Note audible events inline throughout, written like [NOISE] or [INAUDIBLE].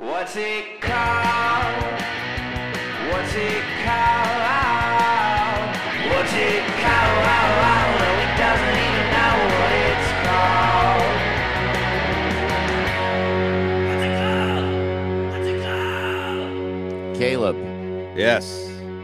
What's it called? What's it called? What's it called? No, he doesn't even know what it's called. What's it called? What's it called? Caleb, Yes.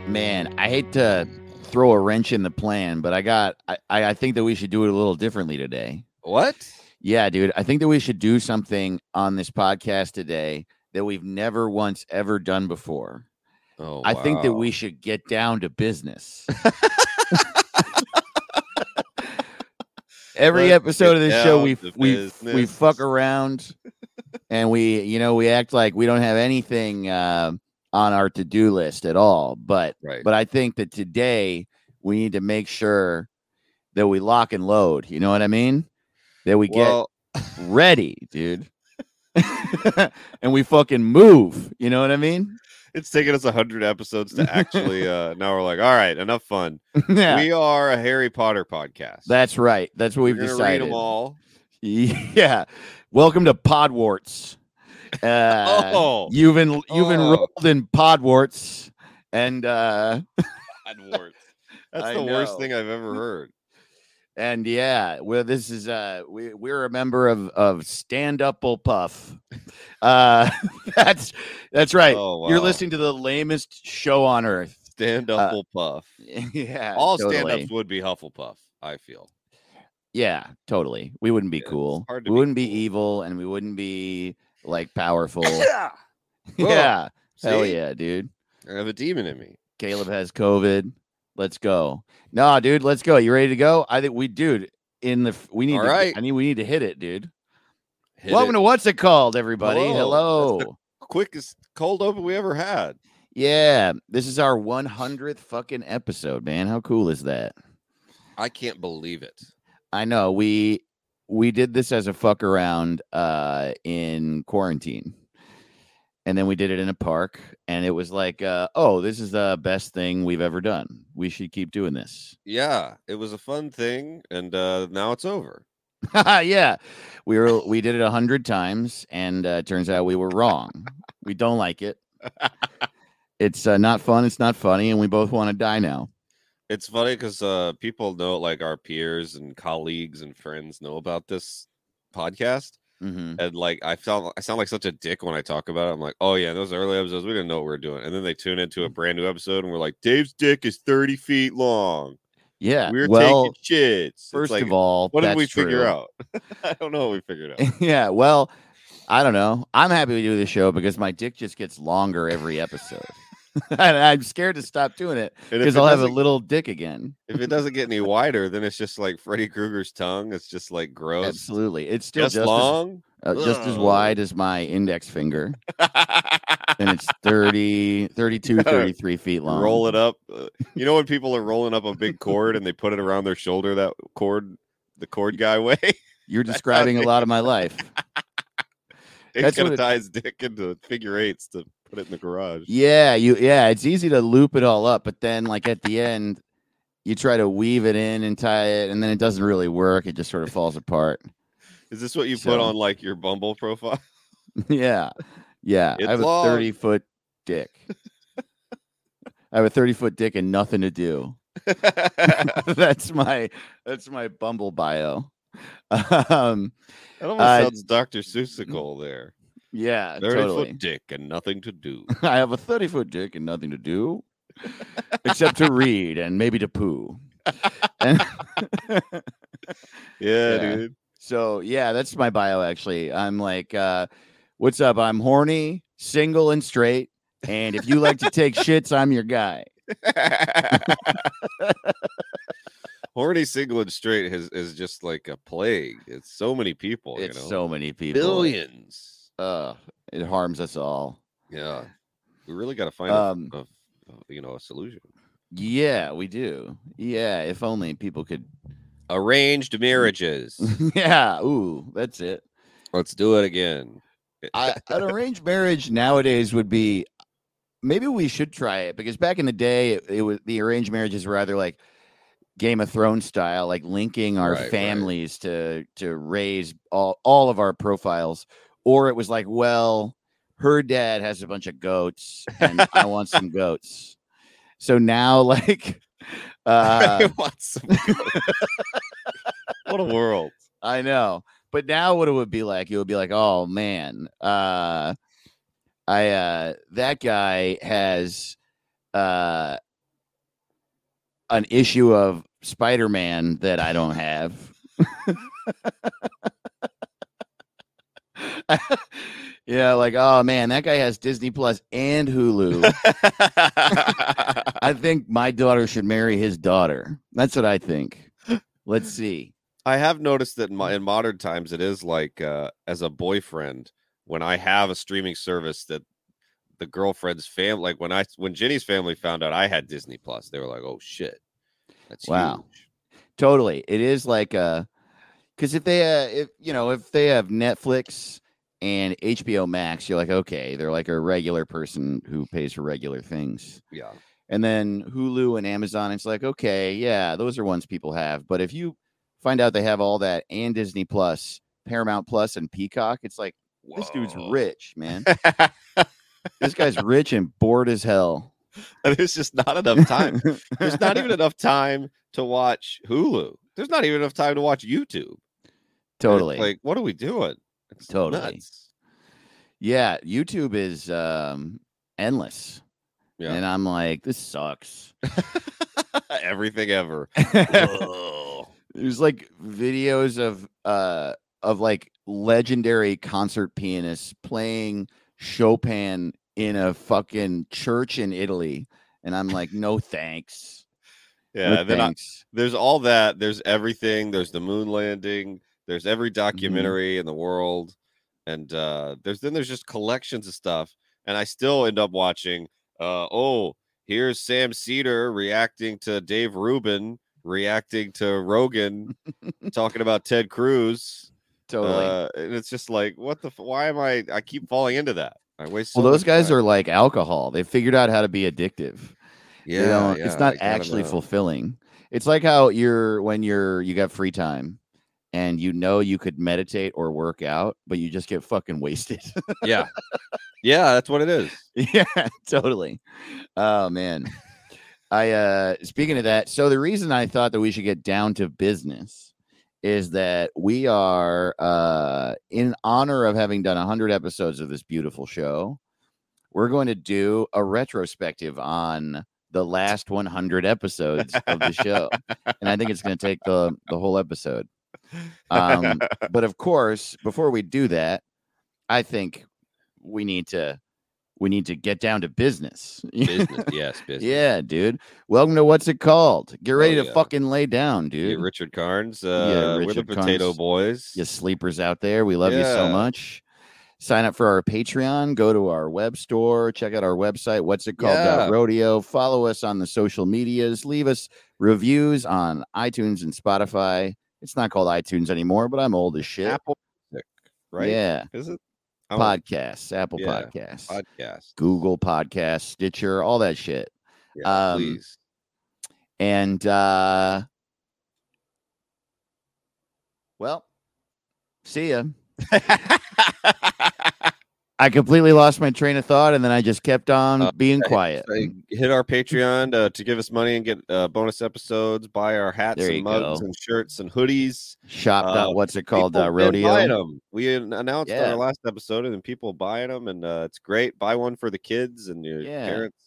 man, I hate to throw a wrench in the plan, but I got I, I I think that we should do it a little differently today. What? Yeah, dude. I think that we should do something on this podcast today that we've never once ever done before. Oh, I think that we should get down to business. Every Let's episode of this show, we we we fuck around, and we you know we act like we don't have anything uh, on our to do list at all. But Right. but I think that today we need to make sure that we lock and load. You know what I mean? That we get well, ready, dude. [LAUGHS] and we fucking move. You know what I mean? it's taken us a hundred episodes to actually. [LAUGHS] uh Now we're like, all right, enough fun. yeah, We are a Harry Potter podcast. that's right. That's what we've decided. read them all. [LAUGHS] Yeah. Welcome to Podwarts. Uh, Oh. you've en- you've Oh. enrolled in Podwarts, and uh, That's the worst thing I've ever heard. And yeah, well, this is uh, we we're a member of of Stand Up Bull Puff. [LAUGHS] Uh, [LAUGHS] that's that's right. Oh, You're listening to the lamest show on earth. Stand Uh, up, Puff. [LAUGHS] yeah, All totally. stand-ups would be Hufflepuff. I feel. Yeah, totally. We wouldn't be Yeah, cool. We be wouldn't be evil, and we wouldn't be like powerful. Yeah. yeah, hell See? yeah, dude. I have a demon in me. Caleb has COVID. Let's go. No, dude, let's go. You ready to go? I think we, dude, in the we need All to. right. I mean, we need to hit it, dude. Hit Welcome it. to what's it called, everybody? Hello. Hello. quickest cold open we ever had. Yeah, this is our 100th fucking episode, man. How cool is that? I can't believe it. I know we we did this as a fuck around uh in quarantine. And then we did it in a park and it was like uh oh, this is the best thing we've ever done. We should keep doing this. Yeah, it was a fun thing, and uh now it's over. [LAUGHS] yeah. We were we did it a hundred times and uh turns out we were wrong. we don't like it. It's uh, not fun, it's not funny, and we both want to die now. It's funny because uh people know, like our peers and colleagues and friends know about this podcast, hmm and like I felt I sound like such a dick when I talk about it. I'm like, oh yeah, those early episodes we didn't know what we were doing, and then they tune into a brand new episode and we're like, Dave's dick is 30 feet long. Yeah. We're well, taking shits. First like, of all, what did we figure out? [LAUGHS] I don't know what we figured out. [LAUGHS] yeah, well, I don't know. I'm happy to do the show because my dick just gets longer every episode. [LAUGHS] I'm scared to stop doing it because I'll have a little dick again. if it doesn't get any wider, then it's just like Freddy Krueger's tongue. It's just like gross. Absolutely. It's still Just, just, long. as, uh, just as wide as my index finger. And it's [LAUGHS] 30, 32, 33 feet long. Roll it up. Uh, you know when people are rolling up a big cord and they put it around their shoulder, that cord, the cord guy [LAUGHS] way? You're describing a lot of my life. That's gonna what it- tie his dick into figure eights to put it in the garage. Yeah, you yeah, it's easy to loop it all up, but then like at the end, you try to weave it in and tie it, and then it doesn't really work. It just sort of falls apart. Is this what you So- put on like your Bumble profile? [LAUGHS] yeah. Yeah. It's I have long. a 30 foot dick. [LAUGHS] I have a 30 foot dick and nothing to do. [LAUGHS] that's my that's my Bumble bio. Um That almost Uh, sounds Dr. Seussical there. Yeah, 30 totally. foot dick and nothing to do. [LAUGHS] I have a 30 foot dick and nothing to do except to read and maybe to poo. And- [LAUGHS] Yeah, Yeah. dude. So yeah, that's my bio actually. I'm like, uh, what's up? I'm horny, single, and straight. And if you like to take [LAUGHS] shits, I'm your guy. Horny single and straight is, is just like a plague. It's so many people, It's you know. so many people. billions. Uh, It harms us all. Yeah, we really got to find Um, a, a, you know a solution. Yeah, we do. Yeah, if only people could. Arranged marriages. [LAUGHS] yeah. Ooh, that's it. Let's do it again. [LAUGHS] I, an arranged marriage nowadays would be maybe we should try it because back in the day it, it was the arranged marriages were either like Game of Thrones style, like linking our Right, right. families to to raise all all of our profiles, or it was like, well, her dad has a bunch of goats and I want some [LAUGHS] goats. So now, [LAUGHS] like, [LAUGHS] uh, I want some what a world. I know. But now what it would be like, it would be like, oh man, uh I uh that guy has uh an issue of Spider-Man that I don't have. [LAUGHS] yeah, like, oh man, that guy has Disney Plus and Hulu. [LAUGHS] I think my daughter should marry his daughter. That's what I think. Let's see. I have noticed that in, mo- in modern times, it is like uh, as a boyfriend, when I have a streaming service that the girlfriend's family, like when I when Jenny's family found out I had Disney Plus, they were like, "Oh shit, that's Wow. huge." totally it is like a because if they uh, if you know if they have netflix and hbo max you're like okay they're like a regular person who pays for regular things Yeah, and then hulu and amazon it's like okay yeah those are ones people have but if you find out they have all that and disney plus paramount plus and peacock it's like this dude's rich man [LAUGHS] this guy's rich and bored as hell There's just not enough time. There's not even [LAUGHS] enough time to watch Hulu. There's not even enough time to watch YouTube. Totally Like, what are we doing? It's Totally. nuts. yeah youtube is um endless Yeah. and i'm like this sucks [LAUGHS] Everything ever. [LAUGHS] There's like videos of uh of like legendary concert pianists playing Chopin in a fucking church in Italy. And I'm like, no [LAUGHS] thanks. yeah. no then I, there's all that. There's everything. There's the moon landing. There's Mm-hmm. every documentary in the world, and uh, there's then there's just collections of stuff. And I still end up watching. Uh, oh, here's Sam Seder reacting to Dave Rubin, reacting to Rogan, [LAUGHS] talking about Ted Cruz. totally. Uh, and it's just like, what the? F- why am I? I keep falling into that. I waste. well, so those guys time. are like alcohol. They figured out how to be addictive. Yeah, They don't- yeah, it's not actually know. fulfilling. It's like how you're when you're you got free time and you know you could meditate or work out, but you just get fucking wasted. Yeah, [LAUGHS] yeah, that's what it is. yeah, totally. Oh man. I uh speaking of that, so the reason I thought that we should get down to business is that we are uh in honor of having done 100 episodes of this beautiful show. We're going to do a retrospective on the last 100 episodes of the show. and I think it's going to take the the whole episode. Um [LAUGHS] but of course, before we do that, I think we need to we need to get down to business. [LAUGHS] business, yes, business. yeah, dude. Welcome to what's it called? Get ready to yeah. fucking lay down, Yeah, dude. Richard Carnes. Uh, we're the Richard Potato Carnes. Boys. you sleepers out there, we love you so much. Sign up for our Patreon, go to our web store, check out our website, what's it called? Yeah. Rodeo. Follow us on the social medias, leave us reviews on iTunes and Spotify. It's not called iTunes anymore, but I'm old as shit. Apple Music, right? Yeah. Is it? Podcasts, Apple Yeah, Podcasts, podcast. Google Podcasts, Stitcher, all that shit. Yeah, Um, please. And uh well, see ya. [LAUGHS] I completely lost my train of thought and then I just kept on Uh, being yeah, quiet. Uh, hit our Patreon uh, to give us money and get uh, bonus episodes. Buy our hats and mugs go. and shirts and hoodies. Shop uh, what's it called? Uh, buying rodeo. 'em. We an- announced on our last episode, and then people buying them, and uh, it's great. Buy one for the kids and your Yeah. parents.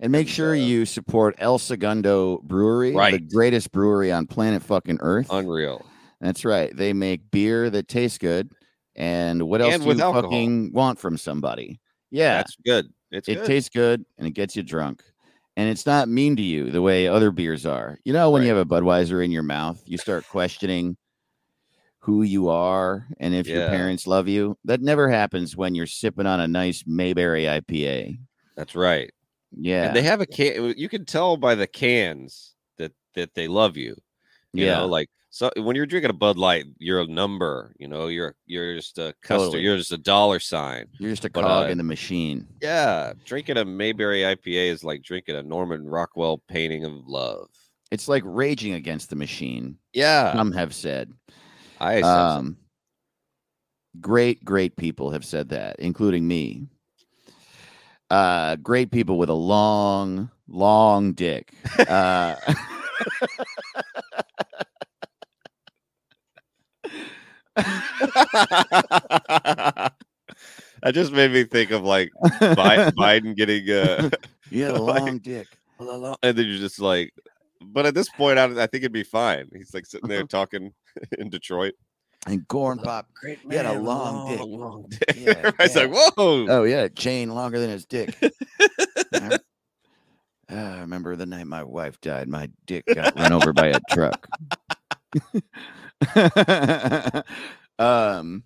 And make sure uh, you support El Segundo Brewery, the greatest brewery on planet fucking Earth. Unreal. That's right. They make beer that tastes good. And what else And do you alcohol. fucking want from somebody? Yeah. That's good. It's it good. tastes good and it gets you drunk. And it's not mean to you the way other beers are. You know, when you have a Budweiser in your mouth, you start questioning who you are and if your parents love you. That never happens when you're sipping on a nice Mayberry IPA. That's right. Yeah. And they have a can. You can tell by the cans that that they love you. You yeah. know, like so when you're drinking a Bud Light, you're a number. You know, you're you're just a customer. Totally. You're just a dollar sign. you're just a but, cog uh, in the machine. Yeah, drinking a Mayberry IPA is like drinking a Norman Rockwell painting of love. It's like raging against the machine. Yeah, Some have said. I Um, great, great people have said that, including me. Uh, great people with a long, long dick. Uh, [LAUGHS] [LAUGHS] [LAUGHS] that just made me think of like Bi- [LAUGHS] Biden getting uh, you had a Like- long dick. and then you're just like, but at this point, I, I think it'd be fine. He's like sitting there [LAUGHS] talking in Detroit. And corn pop. Great He had a long dick. long dick. Yeah, Everybody's yeah. like, whoa. Oh yeah, chain longer than his dick. I uh, I remember the night my wife died. My dick got run over by a truck. [LAUGHS] um,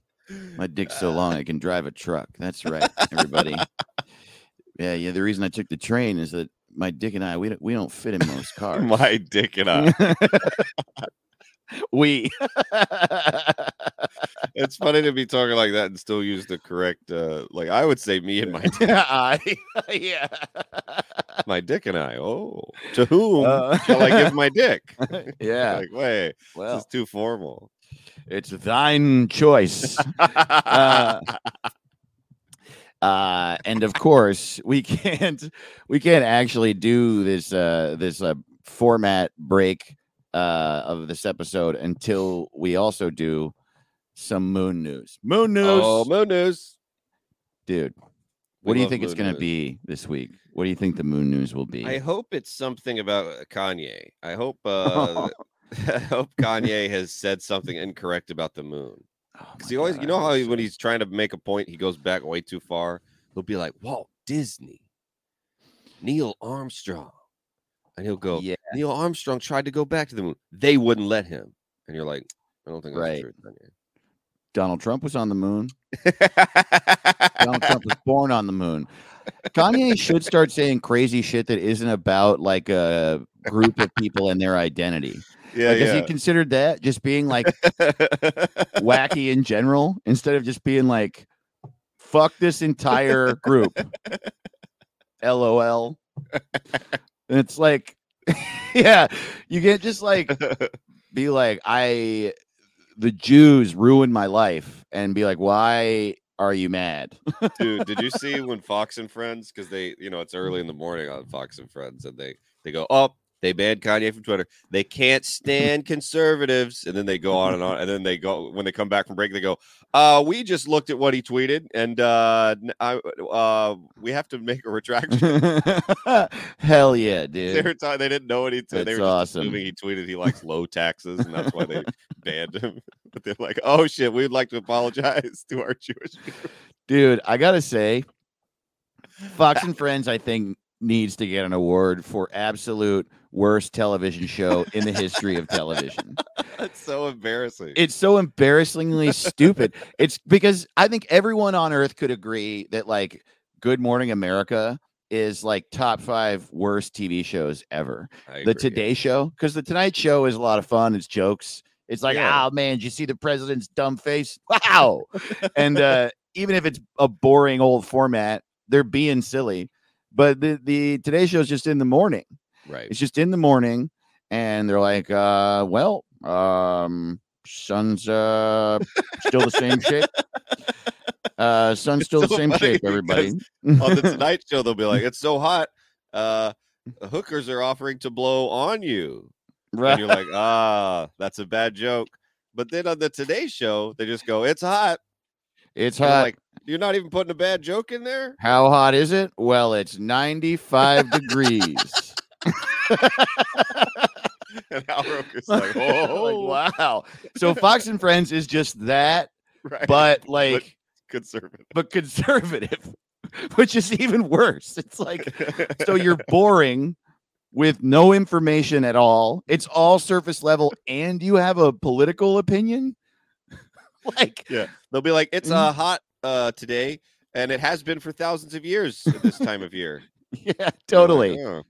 my dick's so long I can drive a truck. That's right, [LAUGHS] everybody. Yeah, yeah. The reason I took the train is that my dick and I we don't we don't fit in most [LAUGHS] cars. My dick and I. we. It's funny to be talking like that and still use the correct uh like I would say me and my dick, [LAUGHS] I. [LAUGHS] yeah. my dick and I. Oh, to whom Uh, shall I give my dick? [LAUGHS] yeah. Like, wait, this Well, is too formal. it's thine choice. uh, uh, and of course, we can't we can't actually do this uh, this uh, format break uh, of this episode until we also do some moon news. Moon news, oh, moon news. dude. We What do you think it's going to be this week? What do you think the moon news will be? I hope it's something about uh, Kanye. I hope uh [LAUGHS] [LAUGHS] I hope Kanye has said something incorrect about the moon. Oh Because my he always, God, you know how he, when he's trying to make a point, he goes back way too far. He'll be like Walt Disney, Neil Armstrong, and he'll go. yeah, Neil Armstrong tried to go back to the moon. They wouldn't let him, and you're like, I don't think that's Right. true. Donald Trump was on the moon. Donald [LAUGHS] Trump was born on the moon. Kanye should start saying crazy shit that isn't about like a group of people and their identity. yeah, like, has yeah. he considered that just being like wacky in general instead of just being like, fuck this entire group? LOL. And it's like, [LAUGHS] yeah, you can't just like be like, I, the Jews ruined my life and be like, why are you mad? Dude, did you [LAUGHS] see when Fox and Friends? Because they, you know, it's early in the morning on Fox and Friends, and they they go, oh, they banned Kanye from Twitter. They can't stand conservatives, and then they go on and on, and then they go when they come back from break, they go, uh, we just looked at what he tweeted, and uh, I, uh, we have to make a retraction. [LAUGHS] Hell yeah, [LAUGHS] dude. they were ta- they didn't know anything. he. They were just awesome. assuming he tweeted he likes low taxes, and that's why they [LAUGHS] banned him. But they're like, oh shit, we'd like to apologize to our Jewish people. Dude, I gotta say, Fox and Friends, I think, needs to get an award for absolute worst television show in the history of television. [LAUGHS] That's so embarrassing. It's so embarrassingly stupid. It's because I think everyone on earth could agree that like Good Morning America is like top five worst TV shows ever. The. Today Show, because the Tonight Show is a lot of fun. It's jokes. It's like, Yeah. oh man, did you see the president's dumb face? Wow. and uh, even if it's a boring old format, they're being silly. But the the Today Show is just in the morning. Right. It's just in the morning, and they're like, uh, well, um, sun's uh still the same shape. [LAUGHS] Uh, sun's still the same shape, everybody. [LAUGHS] on the Tonight Show, they'll be like, "It's so hot, uh, hookers are offering to blow on you," and right. you're like, "Ah, that's a bad joke." But then on the Today Show, they just go, "It's hot." It's And hot. like, you're not even putting a bad joke in there. How hot is it? Well, it's 95 degrees. [LAUGHS] And Al Roker's [LAUGHS] like, "Oh, like, wow. So Fox and Friends is just that, [LAUGHS] right." but like, conservative. but conservative, which is even worse. It's like, so you're boring with no information at all. It's all surface level, and you have a political opinion. like Yeah. They'll be like, it's Mhm. uh hot uh today, and it has been for thousands of years at this time of year. yeah, You're like, totally. "Oh,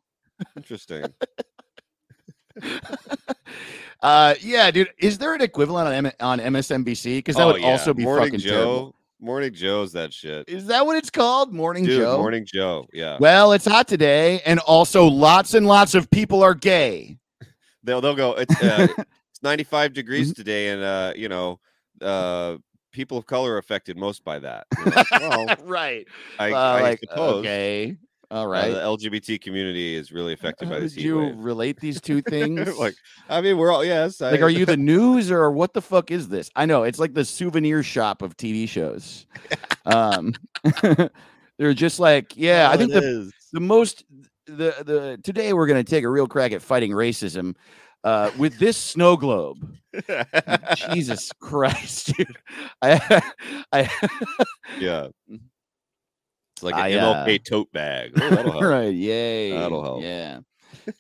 interesting. [LAUGHS] uh, yeah, dude. Is there an equivalent on M- on MSNBC? Because that Oh, would yeah. also be Morning fucking Joe. terrible. Morning Joe's that shit. Is that what it's called? Morning Dude, Joe. Morning Joe. Yeah. Well, it's hot today, and also lots and lots of people are gay. They'll they'll go. It's uh, [LAUGHS] it's 95 Mm-hmm. degrees today, and uh, you know, uh, people of color are affected most by that. [LAUGHS] Like, well, right. I, Uh, I like, suppose okay. All uh, the LGBT community is really affected How by this did you wave. relate these [LAUGHS] two things? like, I mean, we're all yes. I, like, are you the [LAUGHS] news or what the fuck is this? I know it's like the souvenir shop of TV shows. Um, [LAUGHS] they're just like, yeah, I think the is. the most the the today we're gonna take a real crack at fighting racism uh with this snow globe. Jesus Christ, dude. I I yeah. It's like an I, uh, MLK tote bag. Oh, [LAUGHS] right, yay. That'll help. Yeah.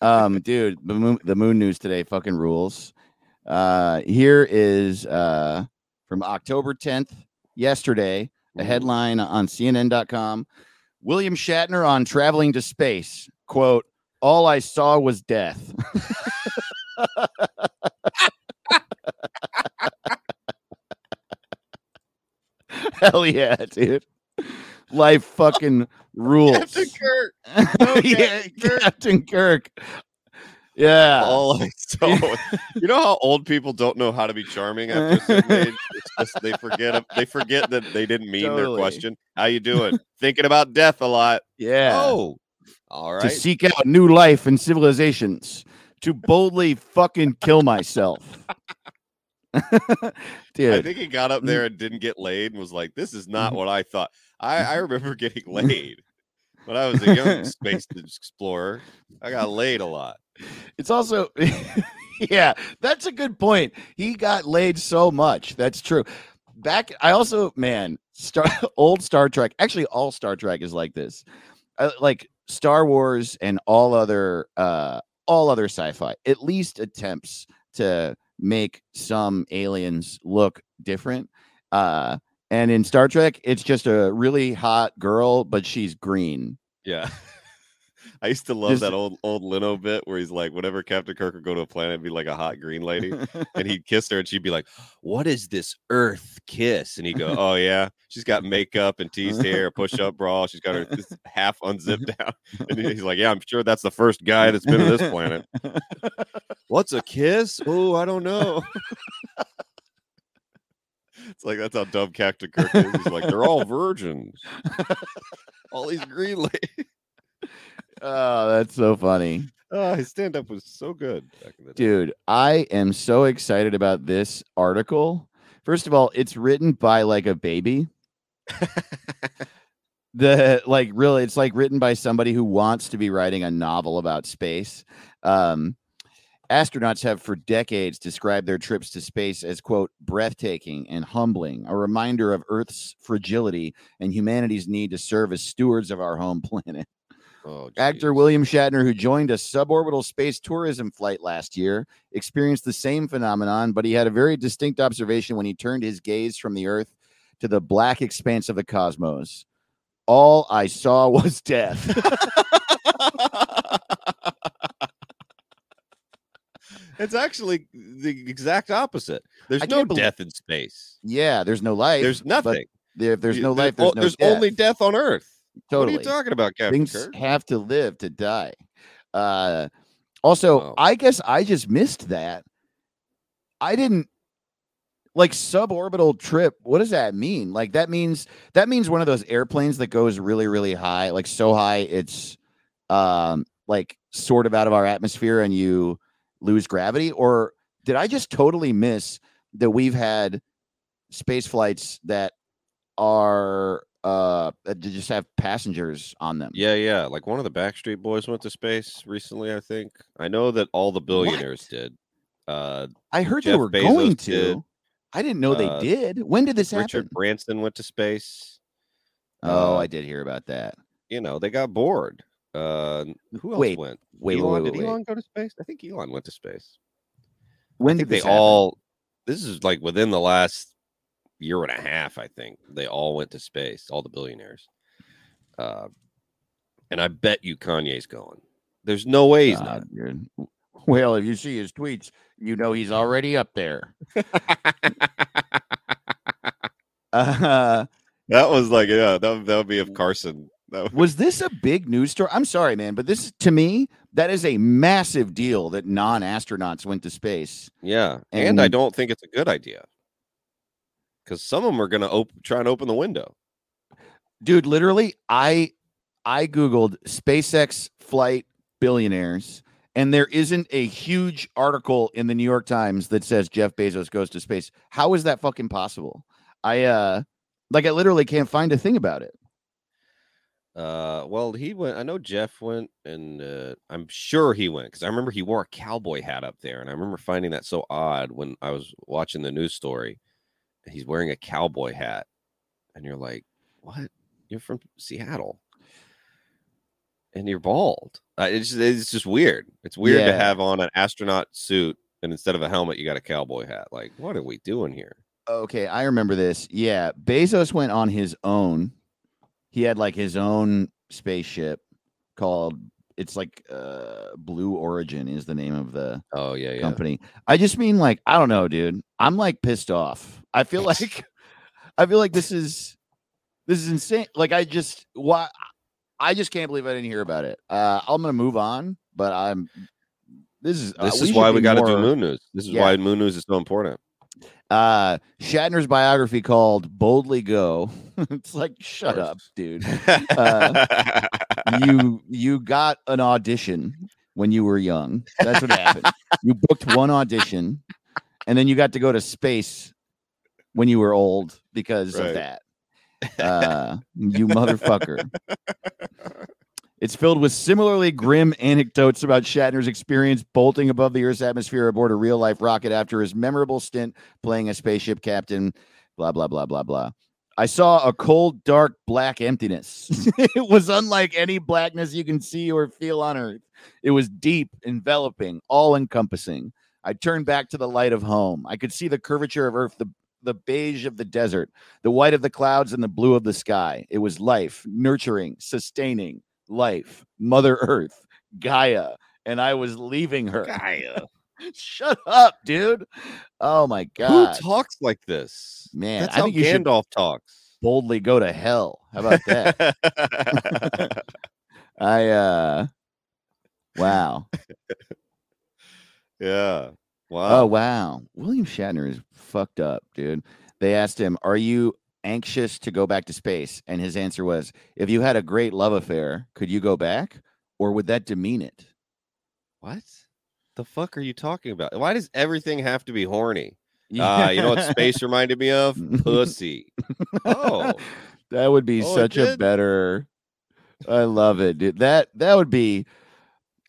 Um, dude, the moon the moon news today fucking rules. Uh here is uh from October 10th, yesterday, a Mhm. headline on CNN.com. William Shatner on traveling to space. Quote, all I saw was death. [LAUGHS] Hell yeah, dude. Life fucking rules. Captain Kirk. [LAUGHS] yeah, Captain Kirk. Captain Kirk. Yeah. All I saw. [LAUGHS] you know how old people don't know how to be charming after a certain [LAUGHS] age? It's just they forget they forget that they didn't mean their question. How you doing? Thinking about death a lot. yeah. Oh, All right. to seek out new life and civilizations, to boldly fucking kill myself. Dude. I think he got up there and didn't get laid and was like, "This is not mm-hmm. what I thought." I I remember [LAUGHS] getting laid when I was a young [LAUGHS] space explorer. I got laid a lot. it's also, [LAUGHS] yeah, that's a good point. He got laid so much. That's true. Back, I also, man, Star, old Star Trek, actually, all Star Trek is like this. Uh, like Star Wars and all other, uh, all other sci-fi at least attempts to make some aliens look different. Uh, and in Star Trek, it's just a really hot girl, but she's green. Yeah. [LAUGHS] I used to love Just- that old old Leno bit where he's like, whenever Captain Kirk would go to a planet, it'd be like a hot green lady, and he'd kiss her, and she'd be like, "What is this Earth kiss?" And he'd go, "Oh yeah, she's got makeup and teased hair, push up bra, she's got her half unzipped [LAUGHS] down." And he's like, "Yeah, I'm sure that's the first guy that's been to this planet." [LAUGHS] What's a kiss? Oh, I don't know. It's like that's how dumb Captain Kirk is. He's like, they're all virgins. [LAUGHS] all these green ladies. [LAUGHS] oh, that's so funny. Oh, his stand up was so good back in the day. Dude, I am so excited about this article. First of all, it's written by like a baby. [LAUGHS] the like really it's like written by somebody who wants to be writing a novel about space. Um astronauts have for decades described their trips to space as quote breathtaking and humbling, a reminder of Earth's fragility and humanity's need to serve as stewards of our home [LAUGHS] planet. Oh, Actor. William Shatner, who joined a suborbital space tourism flight last year, experienced the same phenomenon, but he had a very distinct observation when he turned his gaze from the Earth to the black expanse of the cosmos. All I saw [LAUGHS] was death. [LAUGHS] it's actually the exact opposite. There's I no death in space. yeah, there's no life. There's nothing. there- if there's no life, there's oh, no there's death. only death on Earth. Totally. What are you talking about, Captain Things Kirk? have to live to die. Uh, also, Wow. I guess I just missed that. I didn't like suborbital trip. What does that mean? Like that means that means one of those airplanes that goes really, really high, like so high it's um like sort of out of our atmosphere and you lose gravity. Or did I just totally miss that we've had space flights that are uh that just have passengers on them? Yeah, yeah. Like one of the Backstreet Boys went to space recently, I think. I know that all the billionaires did. Uh I heard they were Bezos going to. did. I didn't know Uh, they did. When did this Richard happen? Richard Branson went to space. Oh, uh, I did hear about that. You know, they got bored. Uh who else Wait, went? Wait, wait, Elon, wait, did wait. Elon go to space? I think Elon went to space. When I think did they this happen? all this is like within the last year and a half, I think. They all went to space, all the billionaires. Uh, and I bet you Kanye's going. There's no way he's God, dude. Well, if you see his tweets, you know he's already up there. [LAUGHS] [LAUGHS] Uh, That was like, yeah, that, that would be if Carson. Would, was this a big news story? I'm sorry, man, but this to me that is a massive deal that non-astronauts went to space. yeah, and, I don't think it's a good idea because some of them are going to op- try and open the window. Dude, literally, I I googled SpaceX flight billionaires, and there isn't a huge article in the New York Times that says Jeff Bezos goes to space. How is that fucking possible? I uh like I literally can't find a thing about it. Uh, well, he went. I know Jeff went, and uh, I'm sure he went because I remember he wore a cowboy hat up there, and I remember finding that so odd when I was watching the news story. He's wearing a cowboy hat, and you're like, "What? You're from Seattle, and you're bald." Uh, it's just, it's just weird. It's weird to have on an astronaut suit, and instead of a helmet, you got a cowboy hat. Like, what are we doing here? Okay, I remember this. Yeah, Bezos went on his own. He had like his own spaceship called it's like uh Blue Origin is the name of the Oh yeah, yeah. company. I just mean like I don't know, dude. I'm like pissed off. I feel like [LAUGHS] I feel like this is this is insane. Like I just why I just can't believe I didn't hear about it. Uh I'm gonna move on, but I'm this is uh, This we is why we got to do Moon News. This is Yeah. why Moon News is so important. Uh Shatner's biography called Boldly Go. [LAUGHS] it's like shut up, dude. [LAUGHS] Uh, you you got an audition when you were young. That's what happened. you booked one audition and then you got to go to space when you were old because Right. of that. Uh you motherfucker. [LAUGHS] It's filled with similarly grim anecdotes about Shatner's experience bolting above the Earth's atmosphere aboard a real life rocket after his memorable stint playing a spaceship captain, blah, blah, blah, blah, blah. I saw a cold, dark, black emptiness. [LAUGHS] [LAUGHS] it was unlike any blackness you can see or feel on Earth. It was deep, enveloping, all encompassing. I turned back to the light of home. I could see the curvature of Earth, the, the beige of the desert, the white of the clouds, and the blue of the sky. It was life, nurturing, sustaining life, Mother Earth, Gaia. And I was leaving her. Gaia. [LAUGHS] Shut up, dude. Oh my god. Who talks like this? Man, That's I how think Gandalf talks. boldly go to hell. How about that? [LAUGHS] [LAUGHS] I uh wow. yeah. Wow. Oh Wow. wow. William Shatner is fucked up, dude. They asked him, "Are you anxious to go back to space?" And his answer was, "If you had a great love affair, could you go back or would that demean it?" What the fuck are you talking about? Why does everything have to be horny? Uh, you know what space [LAUGHS] reminded me of? Pussy. Oh, [LAUGHS] that would be Oh, such a better I love it, dude. That that would be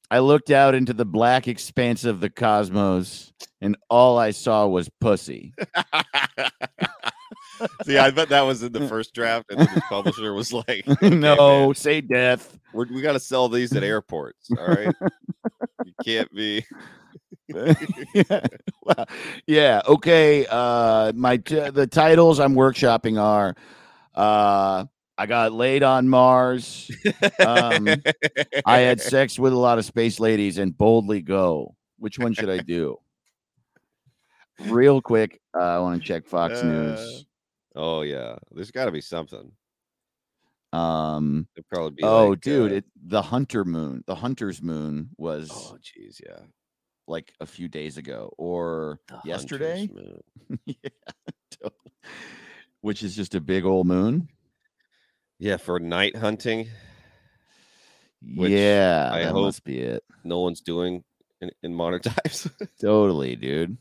I looked out into the black expanse of the cosmos and all I saw was pussy. [LAUGHS] [LAUGHS] See, I bet that was in the first draft, and then the publisher was like, [LAUGHS] "Okay, no, man, say death. we're, we got to sell these at airports. All right, [LAUGHS] you can't be." yeah. Well, yeah. Okay. Uh, my t- the titles I'm workshopping are, uh, I got laid on Mars. Um, I had sex with a lot of space ladies and boldly go. Which one should I do? Real quick, uh, I want to check Fox Uh, News. Oh yeah, there's got to be something. Um, It'd probably be. oh, like, dude, uh, it, the Hunter Moon, the Hunter's Moon was oh, jeez, yeah. like a few days ago or The yesterday. [LAUGHS] Yeah, which is just a big old moon. Yeah, for night hunting, yeah, I that hope- must be it. no one's doing in, in modern [LAUGHS] times. Totally, dude.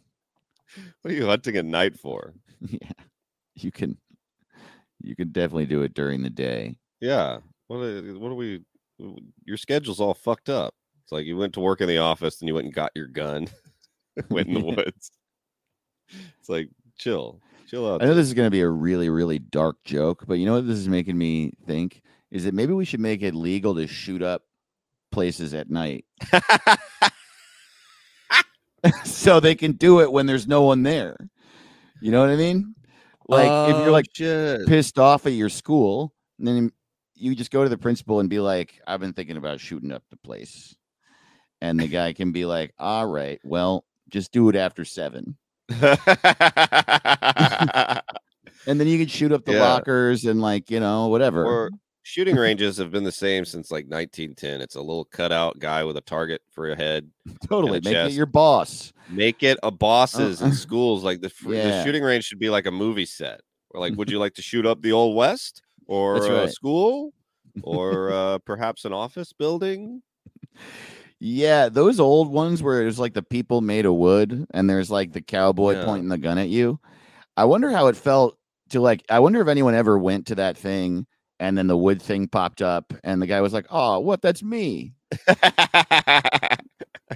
what are you hunting at night for? [LAUGHS] yeah, you can, you can definitely do it during the day. Yeah. What? Are, what are we? Your schedule's all fucked up. It's like you went to work in the office and you went and got your gun, [LAUGHS] went in the [LAUGHS] woods. It's like chill, chill out. I know this is going to be a really, really dark joke, but you know what this is making me think is that maybe we should make it legal to shoot up places at night, [LAUGHS] so they can do it when there's no one there. You know what I mean? Like if you're Oh, like shit. pissed off at your school, then you just go to the principal and be like, "I've been thinking about shooting up the place," and the guy can be like, "All right, well, just do it after seven. [LAUGHS] [LAUGHS] and then you can shoot up the Yeah. lockers and like you know whatever. or shooting [LAUGHS] ranges have been the same since like 1910. It's a little cutout guy with a target for a head. totally a make it your boss. Make it a bosses Uh, in schools. Like the, fr- the shooting range should be like a movie set. Or like, would you [LAUGHS] like to shoot up the old west or That's a school or [LAUGHS] uh, perhaps an office building? Yeah, those old ones where it's like the people made of wood and there's like the cowboy Yeah. pointing the gun at you. I wonder how it felt to like I wonder if anyone ever went to that thing and then the wood thing popped up and the guy was like, "Oh, what? That's me." [LAUGHS]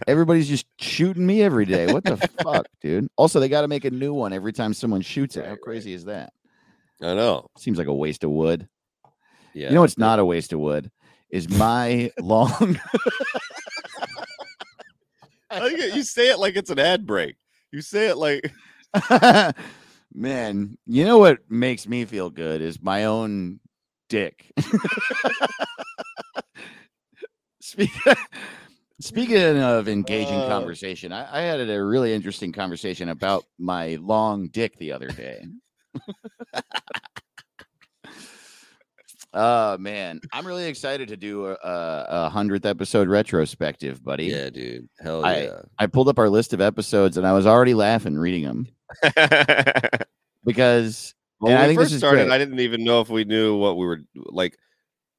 Everybody's just shooting me every day. What the [LAUGHS] fuck, dude? Also, they got to make a new one every time someone shoots it. Right, How right. crazy is that? I know. Seems like a waste of wood. Yeah. You know what's not a waste of wood is my [LAUGHS] long I think it- you say it like it's an ad break. You say it like Man, you know what makes me feel good is my own dick. [LAUGHS] Speak- [LAUGHS] Speaking of engaging Uh. conversation, I, I had a really interesting conversation about my long dick the other day. [LAUGHS] Oh man, I'm really excited to do a hundredth episode retrospective, buddy. Yeah, dude. Hell I- yeah. I pulled up our list of episodes and I was already laughing reading them because Well, And when I we think first started, great. I didn't even know if we knew what we were like.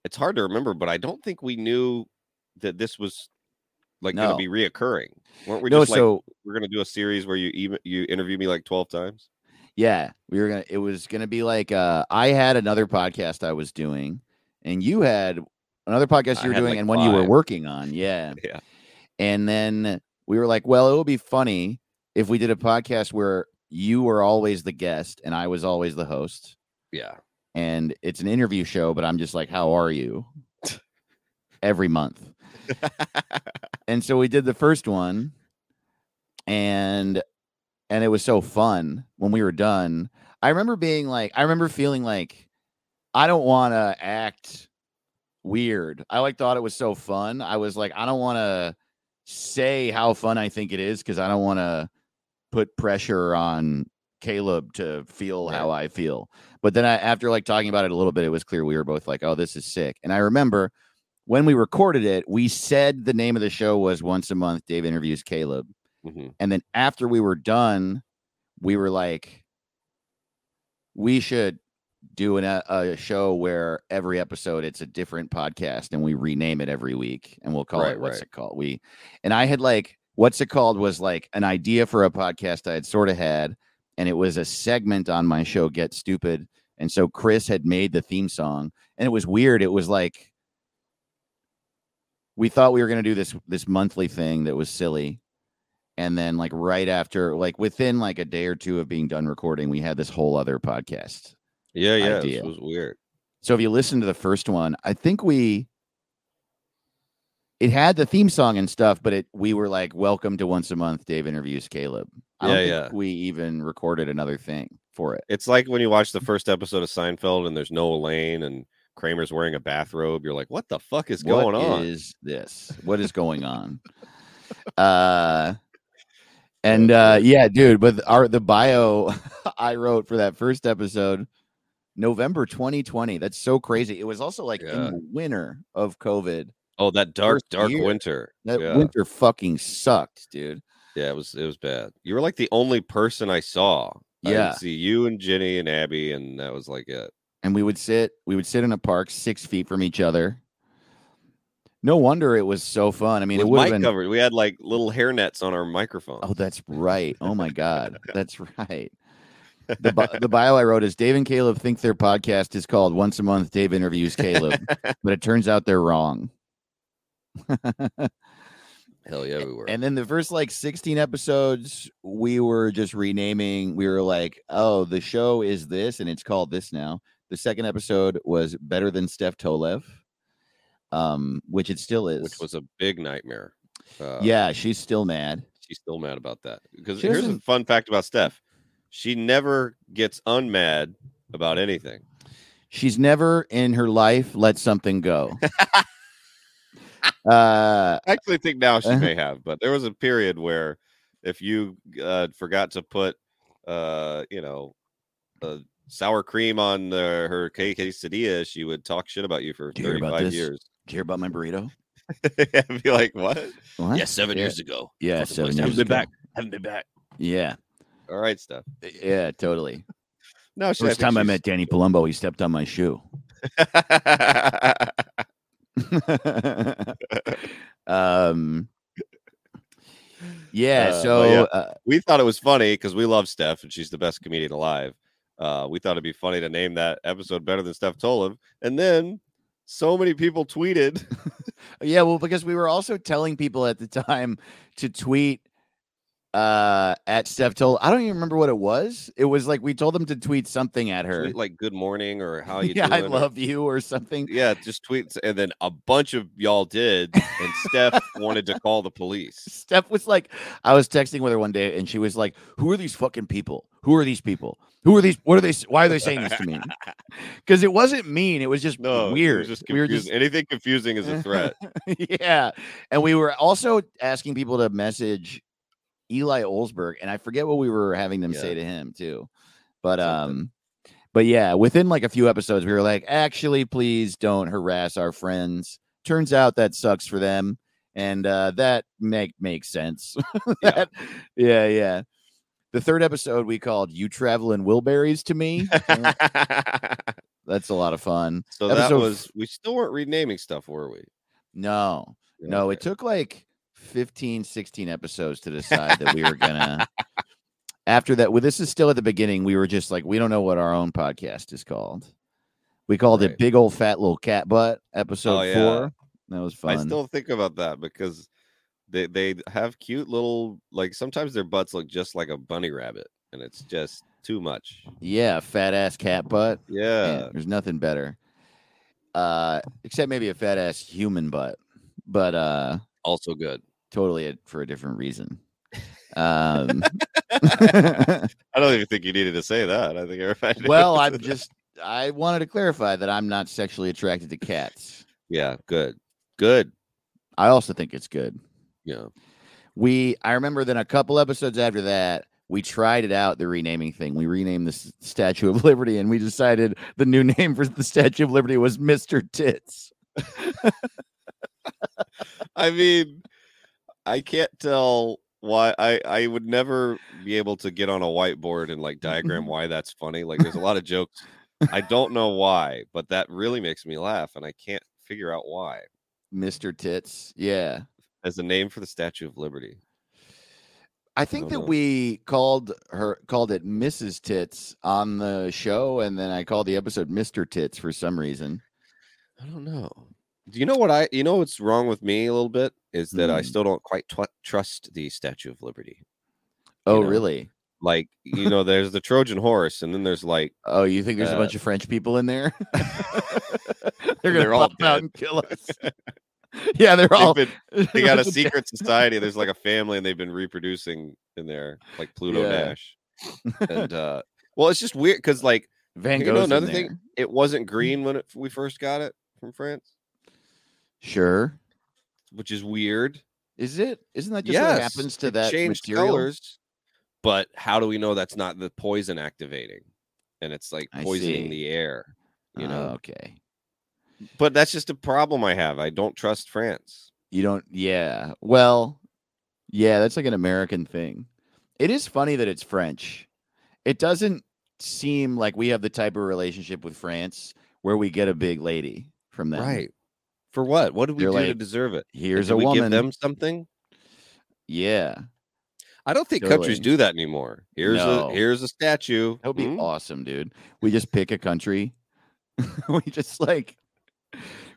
It's hard to remember, but I don't think we knew that this was like going to be reoccurring. Weren't we no, just like so we're going to do a series where you even you interview me like twelve times? Yeah, we were gonna. It was gonna be like uh, I had another podcast I was doing, and you had another podcast you were doing, like, and one you were working on. [LAUGHS] Yeah, Yeah. and then we were like, well, it would be funny if we did a podcast where you were always the guest and I was always the host, Yeah. and it's an interview show, but I'm just like, how are you? Every month, [LAUGHS] and so we did the first one, and and it was so fun when we were done. I remember being like, I remember feeling like I don't want to act weird. I like thought it was so fun. I was like, I don't want to say how fun I think it is because I don't want to put pressure on Caleb to feel how I feel. But then I, after like talking about it a little bit, it was clear we were both like, oh, this is sick. And I remember when we recorded it, we said the name of the show was Once a Month Dave Interviews Caleb. Mhm. And then after we were done, we were like, we should do an, a, a show where every episode it's a different podcast and we rename it every week and we'll call Right, it what's right. it called? We and I had like what's it called was like an idea for a podcast I had sort of had, and it was a segment on my show Get Stupid. And so Chris had made the theme song, and it was weird. It was like we thought we were going to do this this monthly thing that was silly and then like right after like within like a day or two of being done recording we had this whole other podcast Yeah, yeah. Idea. This was weird. so if you listen to the first one i think we it had the theme song and stuff but it we were like welcome to once a month dave interviews caleb i don't Yeah, think yeah. we even recorded another thing for it It's like when you watch the first episode of Seinfeld and there's no Elaine and Kramer's wearing a bathrobe. You're like, what the fuck is going on? is this what is going on uh [LAUGHS] and uh yeah dude but our the bio [LAUGHS] i wrote for that first episode november 2020 that's so crazy it was also like in the winter of covid Oh, that dark, dark year. winter. that yeah. winter fucking sucked dude Yeah, it was it was bad. You were like the only person I saw. I Yeah. didn't see you and Jenny and Abby, and that was like it. and we would sit we would sit in a park six feet from each other no wonder it was so fun i mean With it would have been covered. We had like little hair nets on our microphone. Oh, that's right. Oh my God, [LAUGHS] that's right. The the bio I wrote is Dave and Caleb think their podcast is called Once a Month. Dave interviews Caleb, [LAUGHS] but it turns out they're wrong. [LAUGHS] Hell yeah, we were. And then the first like 16 episodes, we were just renaming. We were like, oh, the show is this, and it's called this now. The second episode was Better Than Steph Tolev, um, which it still is. which was a big nightmare. Uh, yeah, she's still mad. she's still mad about that. Because here's a doesn't- fun fact about Steph. she never gets unmad about anything. She's never in her life let something go. [LAUGHS] uh, I actually think now she Uh-huh. may have, but there was a period where if you uh, forgot to put, uh, you know, uh, sour cream on the, her que- quesadilla, she would talk shit about you for you hear about 35 this? years. did you hear about my burrito? [LAUGHS] I'd be like, what? What? Yeah, seven Yeah. years ago. Yeah, Fucking seven place. years Haven't been back. Haven't been back. Yeah, All right, stuff. yeah, totally. No, she, First time I met Danny Palumbo, he stepped on my shoe. [LAUGHS] [LAUGHS] um, yeah. Uh, so yeah. Uh, we thought it was funny because we love Steph and she's the best comedian alive. Uh, we thought it'd be funny to name that episode better than Steph Tolev. And then so many people tweeted. [LAUGHS] yeah, well, because we were also telling people at the time to tweet uh at Steph told I don't even remember what it was. It was like we told them to tweet something at her. tweet like good morning or how you [LAUGHS] yeah, doing? I or- love you or something. yeah, just tweets and then a bunch of y'all did and Steph wanted to call the police. [LAUGHS] Steph was like, I was texting with her one day, and she was like, "Who are these fucking people? Who are these people? Who are these? What are they? Why are they saying this to me?" [LAUGHS] Because it wasn't mean; it was just No, weird. was just we were confusing. anything confusing is a threat. yeah, and we were also asking people to message Eli Olsberg, and I forget what we were having them say to him too. But Something. um, but yeah, within like a few episodes, we were like, actually, please don't harass our friends. Turns out that sucks for them, and uh, that make makes sense. [LAUGHS] Yeah. That- yeah, yeah. The third episode we called "You Traveling Wilburys" to me. [LAUGHS] That's a lot of fun. so that Episode- was we still weren't renaming stuff, were we? No, no, it took like 15, 16 episodes to decide that we were gonna. [LAUGHS] After that, well, this is still at the beginning. We were just like, we don't know what our own podcast is called. We called Right. it "Big Old Fat Little Cat Butt" episode Oh, yeah. four. That was fun. I still think about that because they they have cute little like sometimes their butts look just like a bunny rabbit and it's just too much. yeah, fat ass cat butt. Yeah. Man, there's nothing better. Uh, except maybe a fat ass human butt, but uh, Also good. Totally a, for a different reason. Um, [LAUGHS] [LAUGHS] I don't even think you needed to say that. I think everybody [LAUGHS] well, I'm just I wanted to clarify that I'm not sexually attracted to cats. yeah, good. Good. I also think it's good. Yeah. We I remember then a couple episodes after that, we tried it out the renaming thing. We renamed the Statue of Liberty and we decided the new name for the Statue of Liberty was Mr. Tits. I mean, I can't tell why I I would never be able to get on a whiteboard and like diagram [LAUGHS] why that's funny. Like there's a lot of jokes. I don't know why, but that really makes me laugh and I can't figure out why. Mr. Tits. Yeah. As a name for the Statue of Liberty. I think don't that know. we called her called it Mrs. Tits on the show, and then I called the episode Mr. Tits for some reason. I don't know. Do you know what I? You know what's wrong with me a little bit is that I Hmm. still don't quite trust the Statue of Liberty. Oh, know, really? Like you know, there's the Trojan horse, and then there's like Oh, you think there's a Uh, bunch of French people in there? [LAUGHS] [LAUGHS] they're gonna They're all pop out and kill us. [LAUGHS] yeah, they're all. been, they got a secret society. There's like a family, and they've been reproducing in there, like Pluto Yeah. Nash. And uh well, it's just weird because like Van you know another thing, it wasn't green when it, we first got it from France, Sure. Which is weird. Is it? Isn't that just what happens to that changed material? colors. But how do we know that's not the poison activating? And it's like poisoning the air, you know. Oh, okay. but that's just a problem I have. I don't trust France. You don't. Yeah. Well. Yeah, that's like an American thing. It is funny that it's French. It doesn't seem like we have the type of relationship with France where we get a big lady from them. Right. For what? What did we They're do to deserve it? Here's did a we woman. give them something? Yeah. I don't think countries do that anymore. Here's No. a here's a statue. That would be Hmm? awesome, dude. We just pick a country. [LAUGHS] we just like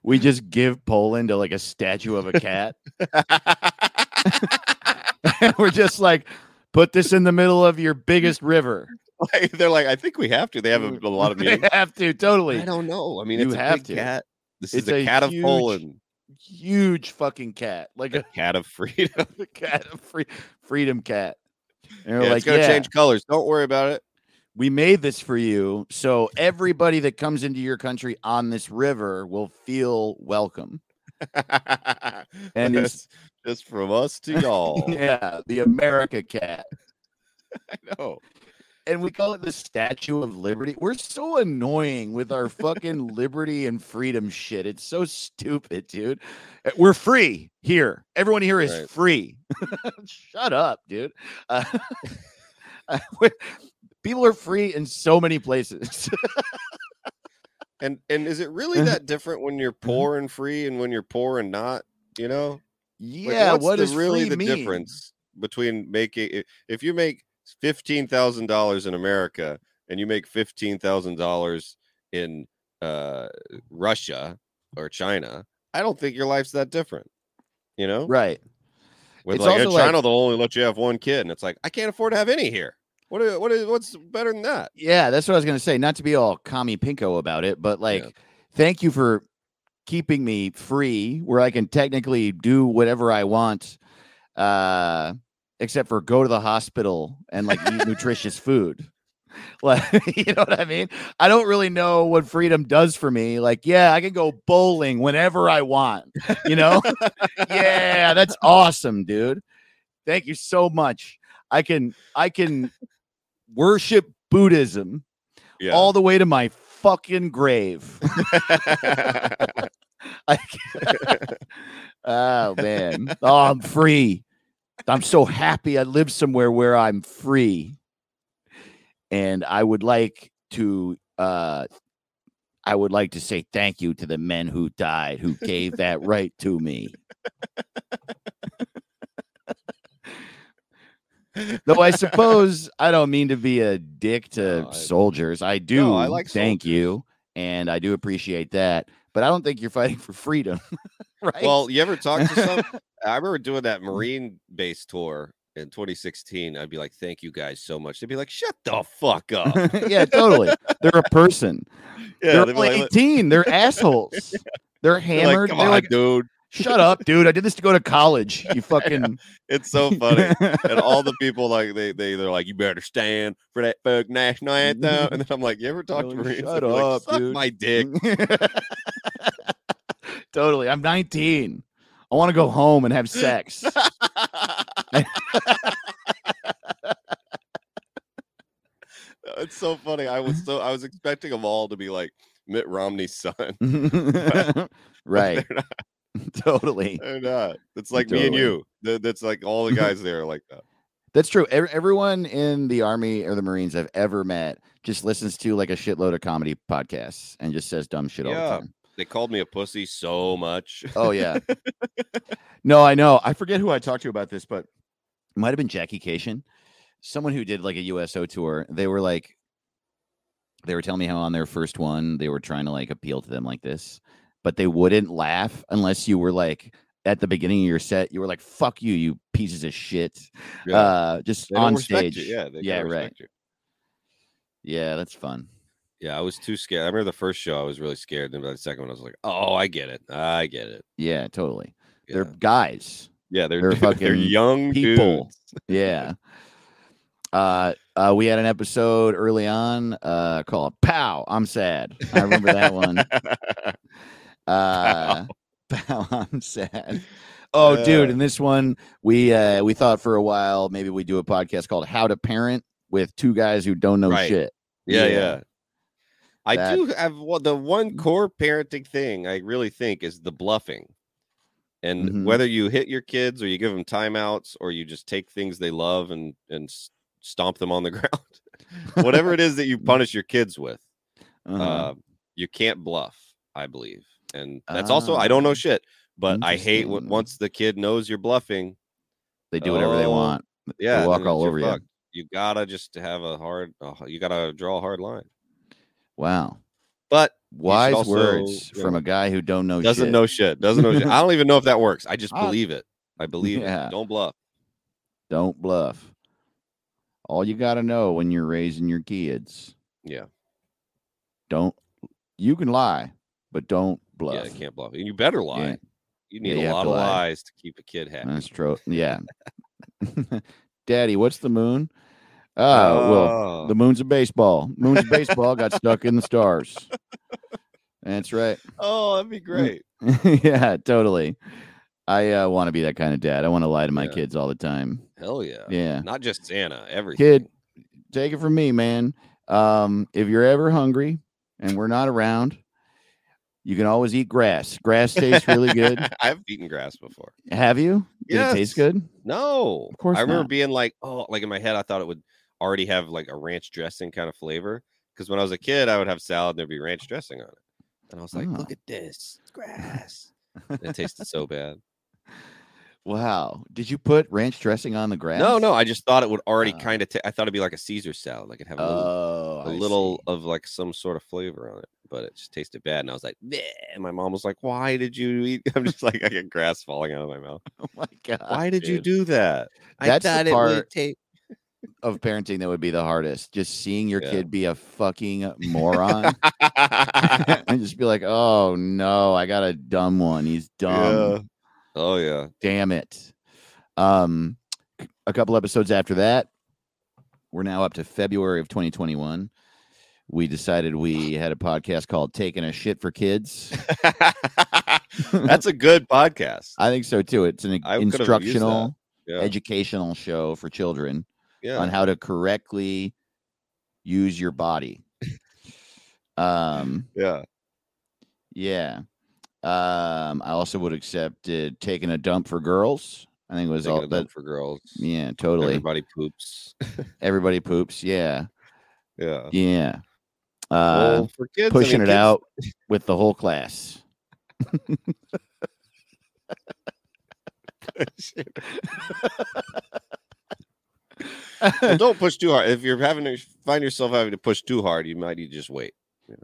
we just give Poland to like a statue of a cat. [LAUGHS] We're just like put this in the middle of your biggest river. [LAUGHS] Like, they're like, I think we have to. They have a, a lot of They meetings. have to totally I don't know. I mean, You it's a have to. cat. This It's is a, cat of huge- Poland. huge fucking cat, like A a, cat of [LAUGHS] freedom. [LAUGHS] a cat, a free, freedom cat. And Yeah, like, it's gonna yeah, change colors. Don't worry about it. we made this for you so everybody that comes into your country on this river will feel welcome. [LAUGHS] And That's just from us to y'all. yeah, the America cat. I know. And we call it the Statue of Liberty. We're so annoying with our fucking [LAUGHS] liberty and freedom shit. It's so stupid, dude. Uh, We're free here. Everyone here is Right. free. [LAUGHS] Shut up, dude. Uh, [LAUGHS] people are free in so many places. And and is it really that different when you're poor and free and when you're poor and not? You know, Like, yeah, what's what is really the mean? difference between making if you make fifteen thousand dollars in America and you make fifteen thousand dollars in uh, Russia or China? I don't think your life's that different. You know, Right. With It's like in also like- China, they'll only let you have one kid, and it's like I can't afford to have any here. What? Is, what is? What's better than that? Yeah, that's what I was gonna say. Not to be all commie pinko about it, but like, Yeah. thank you for keeping me free, where I can technically do whatever I want, uh, except for go to the hospital and like eat nutritious food. [LAUGHS] Like, [LAUGHS] you know what I mean? I don't really know what freedom does for me. Like, yeah, I can go bowling whenever I want. You know? [LAUGHS] yeah, that's awesome, dude. Thank you so much. I can I can worship Buddhism Yeah. all the way to my fucking grave. Oh man. Oh, I'm free. I'm so happy I live somewhere where I'm free. And I would like to uh I would like to say thank you to the men who died who gave that right to me. Though I suppose I don't mean to be a dick to No, I- soldiers. I do I like thank you and I do appreciate that. But I don't think you're fighting for freedom. [LAUGHS] right? Well, you ever talk to some? [LAUGHS] I remember doing that mm. Marine base tour in 2016. I'd be like, "Thank you guys so much." They'd be like, "Shut the fuck up." [LAUGHS] yeah, totally. They're a person. Yeah, They're only like, 18. They're assholes. They're they're like, hammered. Come They're on, like, dude. Shut up, dude. I did this to go to college. You [LAUGHS] fucking It's so funny. and all the [LAUGHS] people like they they they're like, "You better stand for that fuck national anthem." [LAUGHS] And then I'm like, "You ever talk to Like, Marines?" shut like, up, Suck dude." my dick. totally. I'm 19. I want to go home and have sex. it's so funny. I was so I was expecting them all to be like Mitt Romney's son. right. They're not. [LAUGHS] Totally. They're not. It's like me and you. That's like all the [LAUGHS] guys there are like that. That's true. Ev- everyone in the army or the Marines I've ever met just listens to like a shitload of comedy podcasts and just says dumb shit all the time. They called me a pussy so much. Oh yeah. [LAUGHS] no, I know. I forget who I talked to about this, but it might have been Jackie Kashian, someone who did like a USO tour. They were like, they were telling me how on their first one they were trying to like appeal to them like this, but they wouldn't laugh unless you were like at the beginning of your set, you were like, "Fuck you, you pieces of shit." Yeah. Uh, just on stage. you. Yeah, they yeah, right. you. Yeah, that's fun. Yeah, I was too scared. I remember the first show I was really scared. Then by the second one, I was like, "Oh, I get it. I get it." Yeah, totally. Yeah, They're guys. yeah, they're, they're [LAUGHS] they're, fucking young people. dudes. [LAUGHS] Yeah. Uh, uh, we had an episode early on uh, called "Pow." I'm sad. I remember that one. [LAUGHS] Uh, "Pow." I'm sad. Oh, dude! Uh. In this one, we uh, we thought for a while maybe we do a podcast called "How to Parent" with two guys who don't know Right. shit. Yeah, Yeah. yeah. I That- do have well, the one core parenting thing I really think is the bluffing. And Mhm. whether you hit your kids or you give them timeouts or you just take things they love and and stomp them on the [LAUGHS] ground, whatever it is that you [LAUGHS] punish your kids with, Uh-huh. uh, you can't bluff, I believe. And that's also I don't know Ah, shit, but I hate when once the kid knows you're bluffing. they do whatever they oh, want. Yeah, walk all over you. fucked. You gotta just have a hard. Uh, you gotta draw a hard line. Wow. But Wise also, words from a guy who don't know doesn't shit. know shit. Doesn't know shit. I [LAUGHS] don't even know if that works. I just Ah, believe it. I [LAUGHS] believe yeah. it. Don't bluff. Don't bluff. All you got to know when you're raising your kids, Yeah. don't. You can lie, but don't bluff. Yeah, you can't bluff. And you better lie. Yeah. You need you a lot of lie. lies to keep a kid happy. That's true. Yeah. [LAUGHS] Daddy, what's the moon? Oh, well, Oh. the moon's a baseball. Moon's a baseball got [LAUGHS] stuck in the stars. That's right. oh, that'd be great. [LAUGHS] yeah, totally. I uh, want to be that kind of dad. I want to lie to my Yeah. kids all the time. Hell yeah. Yeah. Not just Santa, everything. Kid, take it from me, man. Um, if you're ever hungry and we're not around, you can always eat grass. Grass tastes really good. [LAUGHS] I've eaten grass before. Have you? Did it taste good? No. Of course I remember not. being like, oh, like in my head, I thought it would already have like a ranch dressing kind of flavor. Because when I was a kid, I would have salad and there'd be ranch dressing on it. And I was like, Oh. look at this. It's [LAUGHS] grass. And it tasted so bad. Wow. Did you put ranch dressing on the grass? No, no. I just thought it would already uh. Oh. kind of, ta- I thought it'd be like a Caesar salad. Like it'd have a little, Oh, a little of like some sort of flavor on it, but it just tasted bad. And I was like, Bleh. and my mom was like, why did you eat? [LAUGHS] I'm just like, I get grass falling out of my mouth. [LAUGHS] Oh my god. Why did you do that? That's the I thought it part- would take. of parenting that would be the hardest? Just seeing your Yeah. kid be a fucking moron [LAUGHS] and just be like, "Oh no, I got a dumb one. He's dumb. Oh yeah. Damn it." Um, a couple episodes after that, we're now up to February of 2021. We decided we had a podcast called "Taking a Shit for Kids." [LAUGHS] That's a good podcast. I think so too. It's an I could've used that. instructional, Yeah. educational show for children. yeah. on how to correctly use your body. [LAUGHS] um, yeah. yeah. Um, I also would accept uh, taking a dump for girls. I think it was Taking all a that. dump for girls. Yeah, totally. Everybody, poops. [LAUGHS] Everybody poops. Yeah, Yeah. yeah. Uh, well, for kids, I pushing mean, it kids- out [LAUGHS] with the whole class. Well, [LAUGHS] don't push too hard. If you're having to find yourself having to push too hard, you might need to just wait.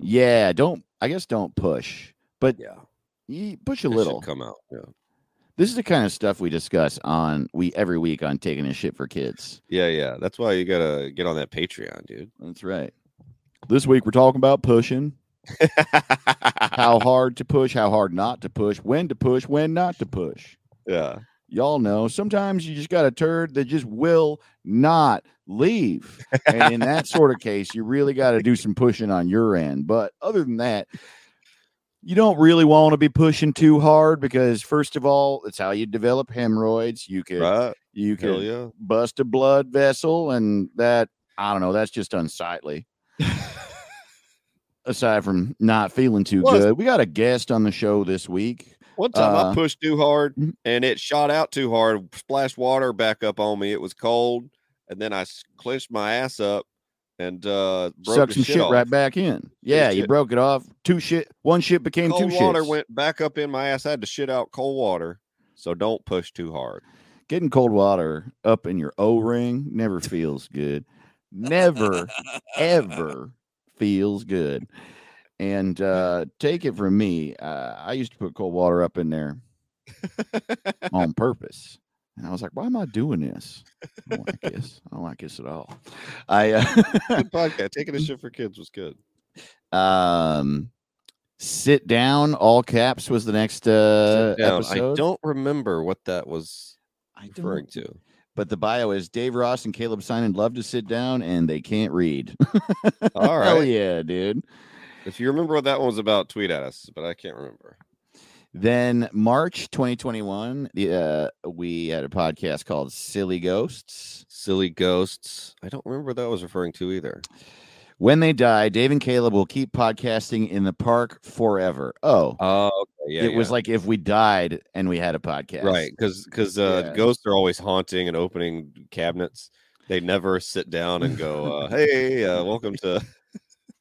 Yeah, don't. I guess don't push, but Yeah. You push a It little. come out. Yeah. This is the kind of stuff we discuss on we every week on taking a shit for kids. Yeah. Yeah. That's why you gotta get on that Patreon, dude. That's right. This week we're talking about pushing, [LAUGHS] how hard to push, how hard not to push, when to push, when not to push. yeah. Y'all know sometimes you just got a turd that just will not leave. And in that [LAUGHS] sort of case, you really got to do some pushing on your end. But other than that, you don't really want to be pushing too hard because first of all, it's how you develop hemorrhoids. You could Right. you could yeah. bust a blood vessel and that I don't know, that's just unsightly. [LAUGHS] Aside from not feeling too good. We got a guest on the show this week. One time Uh, I pushed too hard mhm. and it shot out too hard, splashed water back up on me. It was cold, and then i clenched my ass up and uh broke Suck some shit, shit, right back in. Yeah, you broke it off. Two shit one shit became Cold two water shits. went back up in my ass. I had to shit out cold water. So don't push too hard. Getting cold water up in your O ring never feels good. Never, ever feels good. And uh take it from me. Uh, I used to put cold water up in there [LAUGHS] on purpose. And I was like, why am I doing this? I don't like this. I don't like this at all. I uh, Good podcast. Taking a [LAUGHS] shit for kids was good. um sit down, all caps was the next uh down. I don't remember what that was I referring to. But the bio is Dave Ross and Caleb Simon love to sit down and they can't read. all [LAUGHS] right. Hell yeah, dude. If you remember what that one was about, tweet at us, but I can't remember. Then March 2021, the uh, we had a podcast called Silly Ghosts. Silly ghosts. I don't remember what that was referring to either. When they die, Dave and Caleb will keep podcasting in the park forever. Oh, Oh, okay. Yeah. it was like if we died and we had a podcast. right because because uh, Yeah. ghosts are always haunting and opening cabinets. They never sit down and go, uh, "Hey, uh, welcome to." [LAUGHS]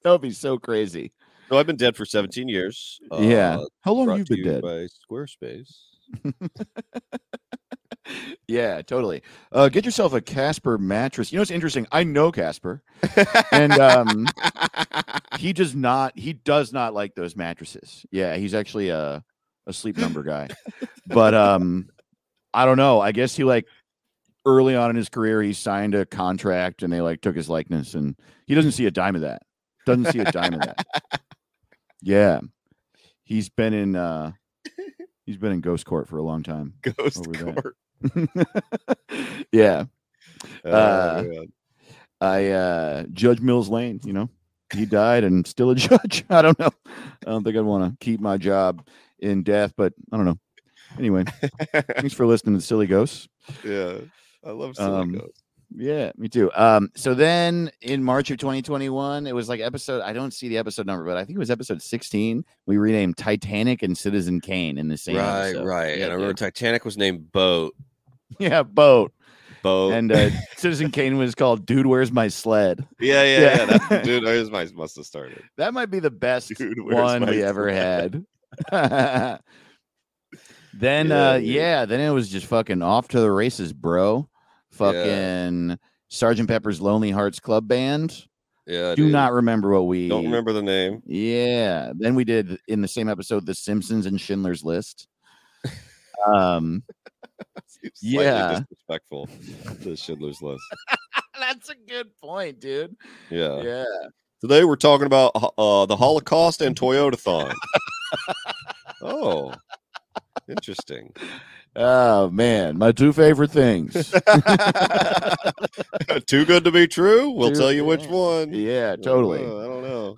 That would be so crazy. So I've been dead for 17 years. yeah. uh, How long you been you dead? by Squarespace. [LAUGHS] Yeah, totally. Uh, get yourself a Casper mattress. You know what's interesting? I know Casper, and um, [LAUGHS] he does not. He does not like those mattresses. Yeah, he's actually a a sleep number guy. But um, I don't know. I guess he like early on in his career he signed a contract, and they like took his likeness, and he doesn't see a dime of that. Doesn't see a dime of that. Yeah, he's been in. uh He's been in ghost court for a long time. [LAUGHS] Ghost court. [LAUGHS] yeah. Oh, Uh. I uh Judge Mills Lane, you know, he died and still a [LAUGHS] judge. I don't know. I don't think I'd want to keep my job in death, but I don't know. Anyway, thanks for listening to Silly Ghosts. yeah, I love silly Um, ghosts. Yeah, me too. Um, so then in March of 2021, it was like episode. I don't see the episode number, but I think it was episode 16. We renamed Titanic and Citizen Kane in the same. Right, episode. right. Yeah, and I remember dude. Titanic was named Boat. [LAUGHS] yeah, boat. Boat. And uh, Citizen Kane was called "Dude, Where's My Sled." [LAUGHS] yeah, yeah, yeah. yeah. That's dude. [LAUGHS] Where's my must have started. That might be the best Dude, one we ever sled? had. then Yeah, uh yeah, then it was just fucking off to the races, bro. Fucking Sergeant Pepper's Lonely Hearts Club Band. Yeah. Do dude. not remember what we Don't remember the name. Yeah. Then we did in the same episode The Simpsons and Schindler's List. Um [LAUGHS] Yeah. Disrespectful to Schindler's List. [LAUGHS] that's a good point, dude. Yeah. Yeah. Today we're talking about uh, the Holocaust and Toyotathon. [LAUGHS] oh, interesting. Oh man, my two favorite things. [LAUGHS] Too good to be true. We'll Too- tell you which one. yeah, totally. Uh, I don't know.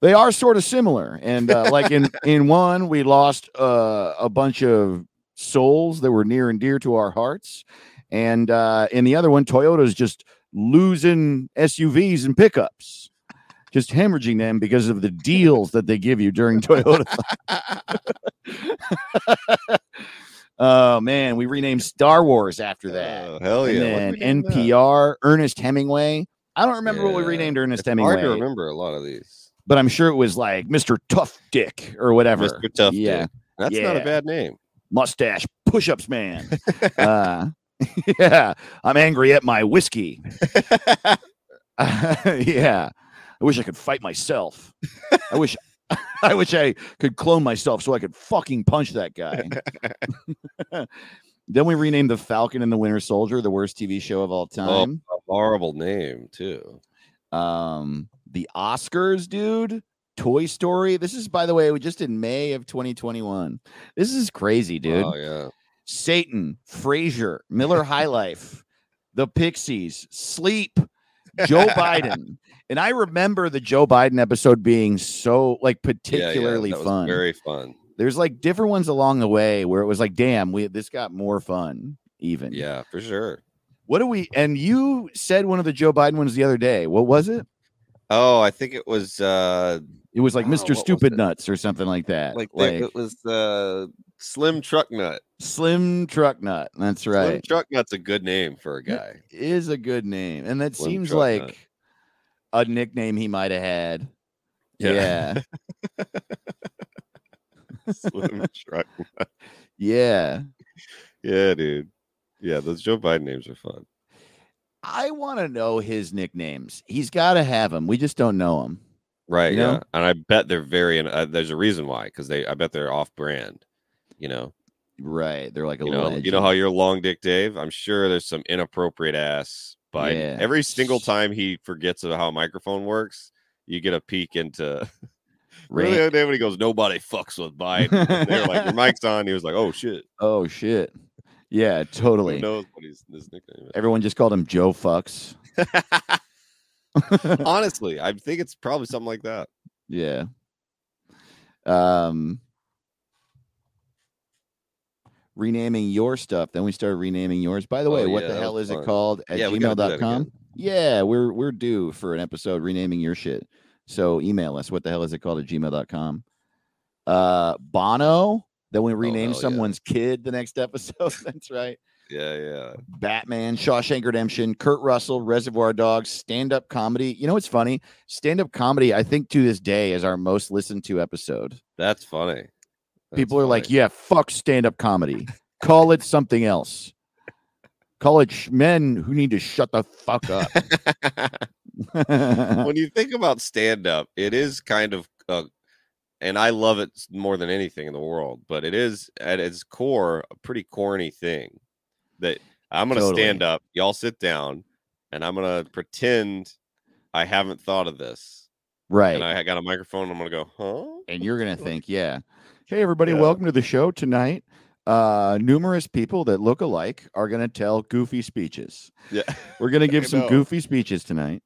they are sort of similar and uh, like in [LAUGHS] in one we lost uh, a bunch of souls that were near and dear to our hearts and uh, in the other one toyota's just losing suvs and pickups just hemorrhaging them because of the deals that they give you during [LAUGHS] toyota oh man we renamed star wars after that Oh, hell yeah! What then did we name that? npr ernest hemingway i don't remember what we renamed ernest It's hemingway hard to remember a lot of these. but I'm sure it was like Mr. Tough Dick or whatever. Mr. Tough yeah, Dick. That's not a bad name. mustache push-ups man. [LAUGHS] uh, [LAUGHS] yeah, I'm angry at my whiskey. [LAUGHS] yeah, I wish I could fight myself. I wish, [LAUGHS] I wish I could clone myself so I could fucking punch that guy. [LAUGHS] then we renamed the Falcon and the Winter Soldier, the worst TV show of all Oh, time. a horrible name too. um the oscars dude toy story this is by the way just in may of 2021 this is crazy dude Oh yeah. satan frasier miller high life the pixies sleep joe [LAUGHS] biden. And i remember the joe biden episode being so like Yeah, yeah, particularly that was fun. Very fun. there's like different ones along the way where it was like damn we this got more fun even. Yeah, for sure. what do we and you said one of the joe biden ones the other day. What was it? Oh, I think it was uh It was like Oh, Mr. Stupid? Nuts or something like that. like, Like, the- it was uh Slim Truck Nut. Slim Truck Nut. That's Slim right. Truck Nut's a good name for a guy. Is a good name. And that Slim seems Truck like Nut. a nickname he might have had. Yeah. [LAUGHS] Slim [LAUGHS] Truck. Yeah. Yeah, dude. Yeah, those Joe Biden names are fun. I want to know his nicknames. He's got to have them. We just don't know them. Right. You yeah. And I bet they're very, and uh, there's a reason why, because they, I bet they're off brand. You know, Right. They're like a you little know, you know how you're long dick Dave. I'm sure there's some inappropriate ass Biden. Yeah. Every single time he forgets about how a microphone works, you get a peek into. [LAUGHS] Really, the other day when he goes, nobody fucks with Biden. They're like, your mic's on. He was like, oh shit. Oh, shit. Yeah, totally. knows what his, his nickname Everyone just called him Joe Fucks. [LAUGHS] [LAUGHS] Honestly, I think it's probably something like that. Yeah. Um renaming your stuff. Then we started renaming yours. By the way, Oh, what the hell is it called at Yeah, we gotta do that gmail.com? Yeah, we're we're due for an episode renaming your shit. So email us. What the hell is it called at gmail.com? Uh Bono. Then we rename Oh, hell yeah. someone's kid the next [LAUGHS] episode. That's right. Yeah, yeah. Batman, Shawshank Redemption, Kurt Russell, Reservoir Dogs, stand up comedy. You know what's funny? Stand up comedy, I think to this day, is our most listened to episode. That's funny. That's People are like, yeah, fuck stand up comedy. Call it something else. Call it sh- men who need to shut the fuck up. [LAUGHS] [LAUGHS] when you think about stand up, it is kind of uh, and I love it more than anything in the world, but it is at its core a pretty corny thing that I'm going to stand up, y'all sit down, and I'm going to pretend I haven't thought of this. right. And I got a microphone, I'm going to go, huh? and you're gonna [LAUGHS] think, yeah. Hey everybody, Yeah. welcome to the show tonight. uh, numerous people that look alike are going to tell goofy speeches. Yeah. [LAUGHS] We're going to give some know. goofy speeches tonight.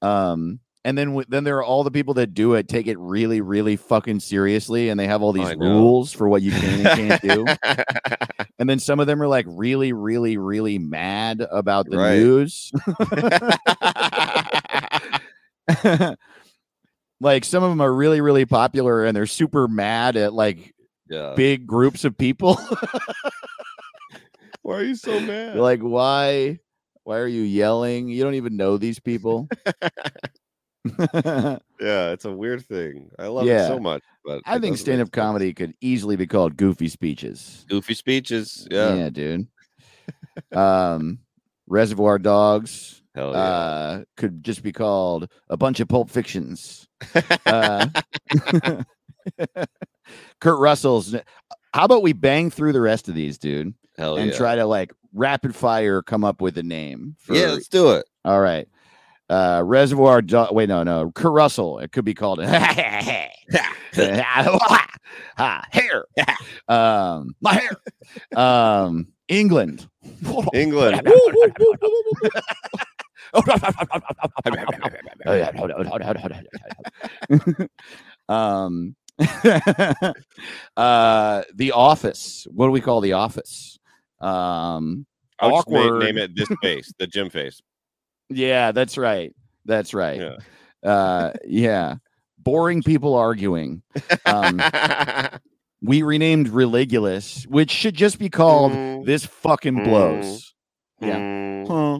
Um, and then w- then there are all the people that do it take it really really fucking seriously and they have all these rules for what you can and can't do. [LAUGHS] And then some of them are like really really really mad about the Right. news. [LAUGHS] like some of them are really really popular and they're super mad at like yeah. big groups of people. Why are you so [LAUGHS] mad? You're like why why are you yelling? You don't even know these people. [LAUGHS] [LAUGHS] yeah, it's a weird thing. I love Yeah. it so much. But I think stand up comedy could easily be called goofy speeches. goofy speeches. Yeah. dude. um Reservoir Dogs Hell yeah. uh could just be called a bunch of pulp fictions. Uh [LAUGHS] [LAUGHS] Kurt Russell's how about we bang through the rest of these, dude, Hell and yeah. try to like rapid fire come up with a name for yeah, let's do it. all right. Uh Reservoir Dog wait, no, no, Kurt Russell. It could be called [LAUGHS] hair. um my hair. Um England. England. [LAUGHS] um [LAUGHS] uh the office what do we call the office um I would just ma- awkward. name it this face, the gym face. Yeah that's right that's right Yeah. uh [LAUGHS] yeah boring people arguing um [LAUGHS] we renamed religulous which should just be called Mm, this fucking blows yeah. mm, Huh.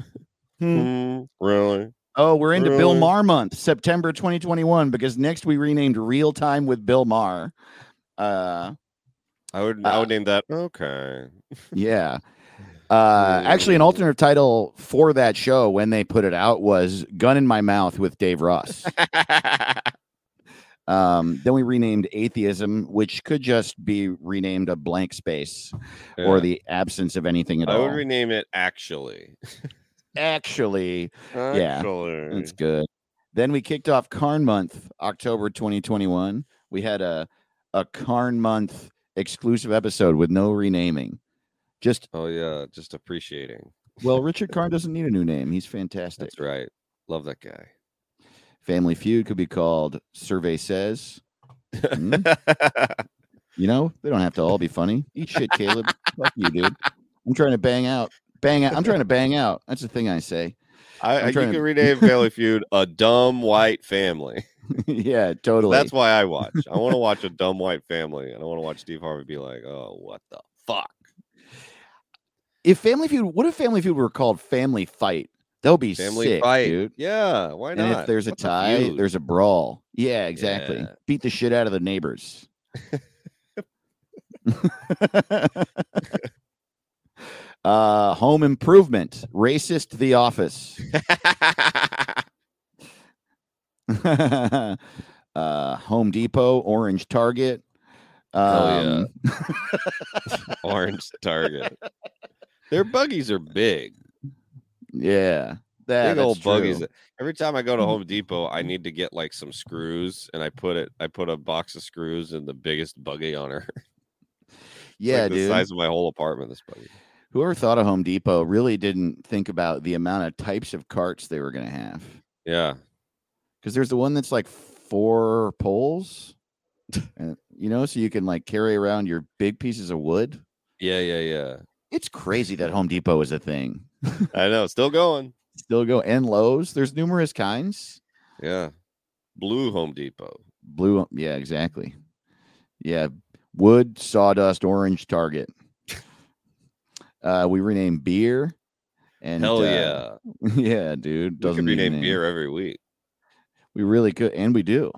Mm, really? Oh, we're into Bill Really? Maher month, September 2021, because next we renamed Real Time with Bill Maher. Uh, I would I Uh, would name that okay. [LAUGHS] yeah. Uh, actually, an alternative title for that show when they put it out was Gun in My Mouth with Dave Ross. [LAUGHS] um, then we renamed Atheism, which could just be renamed a blank space or the absence of anything at I all. I would rename it actually. [LAUGHS] Actually, Yeah. That's good. Then we kicked off Karn Month, October 2021. We had a a Karn Month exclusive episode with no renaming. Just Oh yeah, just appreciating. well, Richard Karn [LAUGHS] doesn't need a new name. He's fantastic. That's right. Love that guy. Family Feud could be called Survey Says. Hmm? [LAUGHS] You know, they don't have to all be funny. Eat shit, Caleb. Fuck you, dude. I'm trying to bang out. Bang out. I'm trying to bang out. That's the thing I say. I, I'm you can to- rename [LAUGHS] Family Feud a dumb white family. yeah, totally. That's why I watch. I want to watch a dumb white family, and I want to watch Steve Harvey be like, "Oh, what the fuck." If Family Feud, what if Family Feud were called Family Fight? That would be Family sick, fight, dude. Yeah, why not? And if there's a What's tie, feud? there's a brawl. Yeah, exactly. Yeah. Beat the shit out of the neighbors. [LAUGHS] [LAUGHS] uh, home improvement, racist, The Office. [LAUGHS] uh, Home Depot, Orange Target. Um, orange Target. Their buggies are big, yeah, that, big old buggies. Every time I go to mm. Home Depot, I need to get like some screws, and I put it. I put a box of screws in the biggest buggy on her. [LAUGHS] Yeah, like the dude. size of my whole apartment. This buggy. Whoever thought of Home Depot really didn't think about the amount of types of carts they were going to have. Yeah, Because there's the one that's like four poles, [LAUGHS] and, you know, so you can like carry around your big pieces of wood. yeah, yeah, yeah. It's crazy that Home Depot is a thing. [LAUGHS] I know. Still going. Still go and Lowe's. There's numerous kinds. Yeah, blue Home Depot. Blue, yeah, exactly. Yeah, wood, sawdust, orange, Target. [LAUGHS] Uh, we rename beer. And Hell uh, yeah! [LAUGHS] yeah, dude. We Doesn't could rename beer every week. We really could, and we do.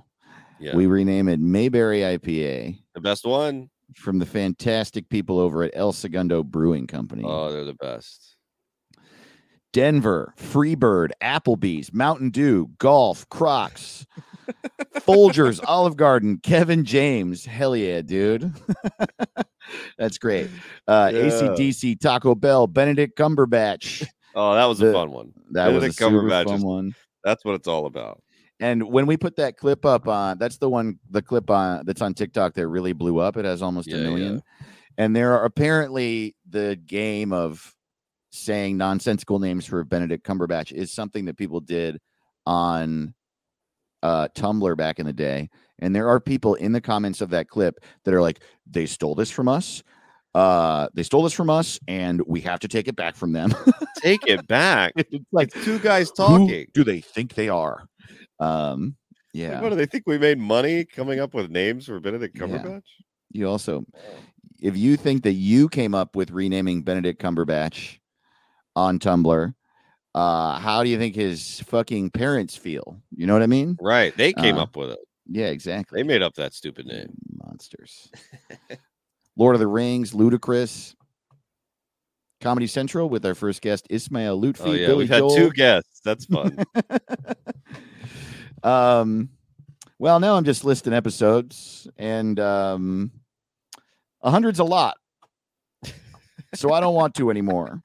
Yeah, We rename it Mayberry IPA the best one. From the fantastic people over at El Segundo Brewing Company. Oh, they're the best. Denver, Freebird, Applebee's, Mountain Dew, Golf, Crocs, Folgers, [LAUGHS] Olive Garden, Kevin James. Hell yeah, dude. [LAUGHS] That's great. Uh, Yeah. ACDC, Taco Bell, Benedict Cumberbatch. Oh, that was a fun one. That was a Benedict super fun is- one. That's what it's all about. And when we put that clip up on, that's the one, the clip on that's on TikTok that really blew up. It has almost Yeah, a yeah. million. and there are apparently the game of saying nonsensical names for Benedict Cumberbatch is something that people did on uh, Tumblr back in the day. And there are people in the comments of that clip that are like, they stole this from us. Uh, they stole this from us, and we have to take it back from them. [LAUGHS] Take it back. it's like It's two guys who talking. do they think they are? Um, Like, yeah. What do they think we made money coming up with names for Benedict Yeah. Cumberbatch? You also, if you think that you came up with renaming Benedict Cumberbatch on Tumblr, uh, how do you think his fucking parents feel? You know what I mean? Right. They came Uh, up with it. Yeah, exactly. They made up that stupid name. Monsters. [LAUGHS] Lord of the Rings, Ludacris. Comedy Central with our first guest, Ismail Loutfi. Oh yeah, Billy we've had two guests. That's fun. [LAUGHS] um, well, now I'm just listing episodes, and um, a hundred's a lot, so I don't want to anymore.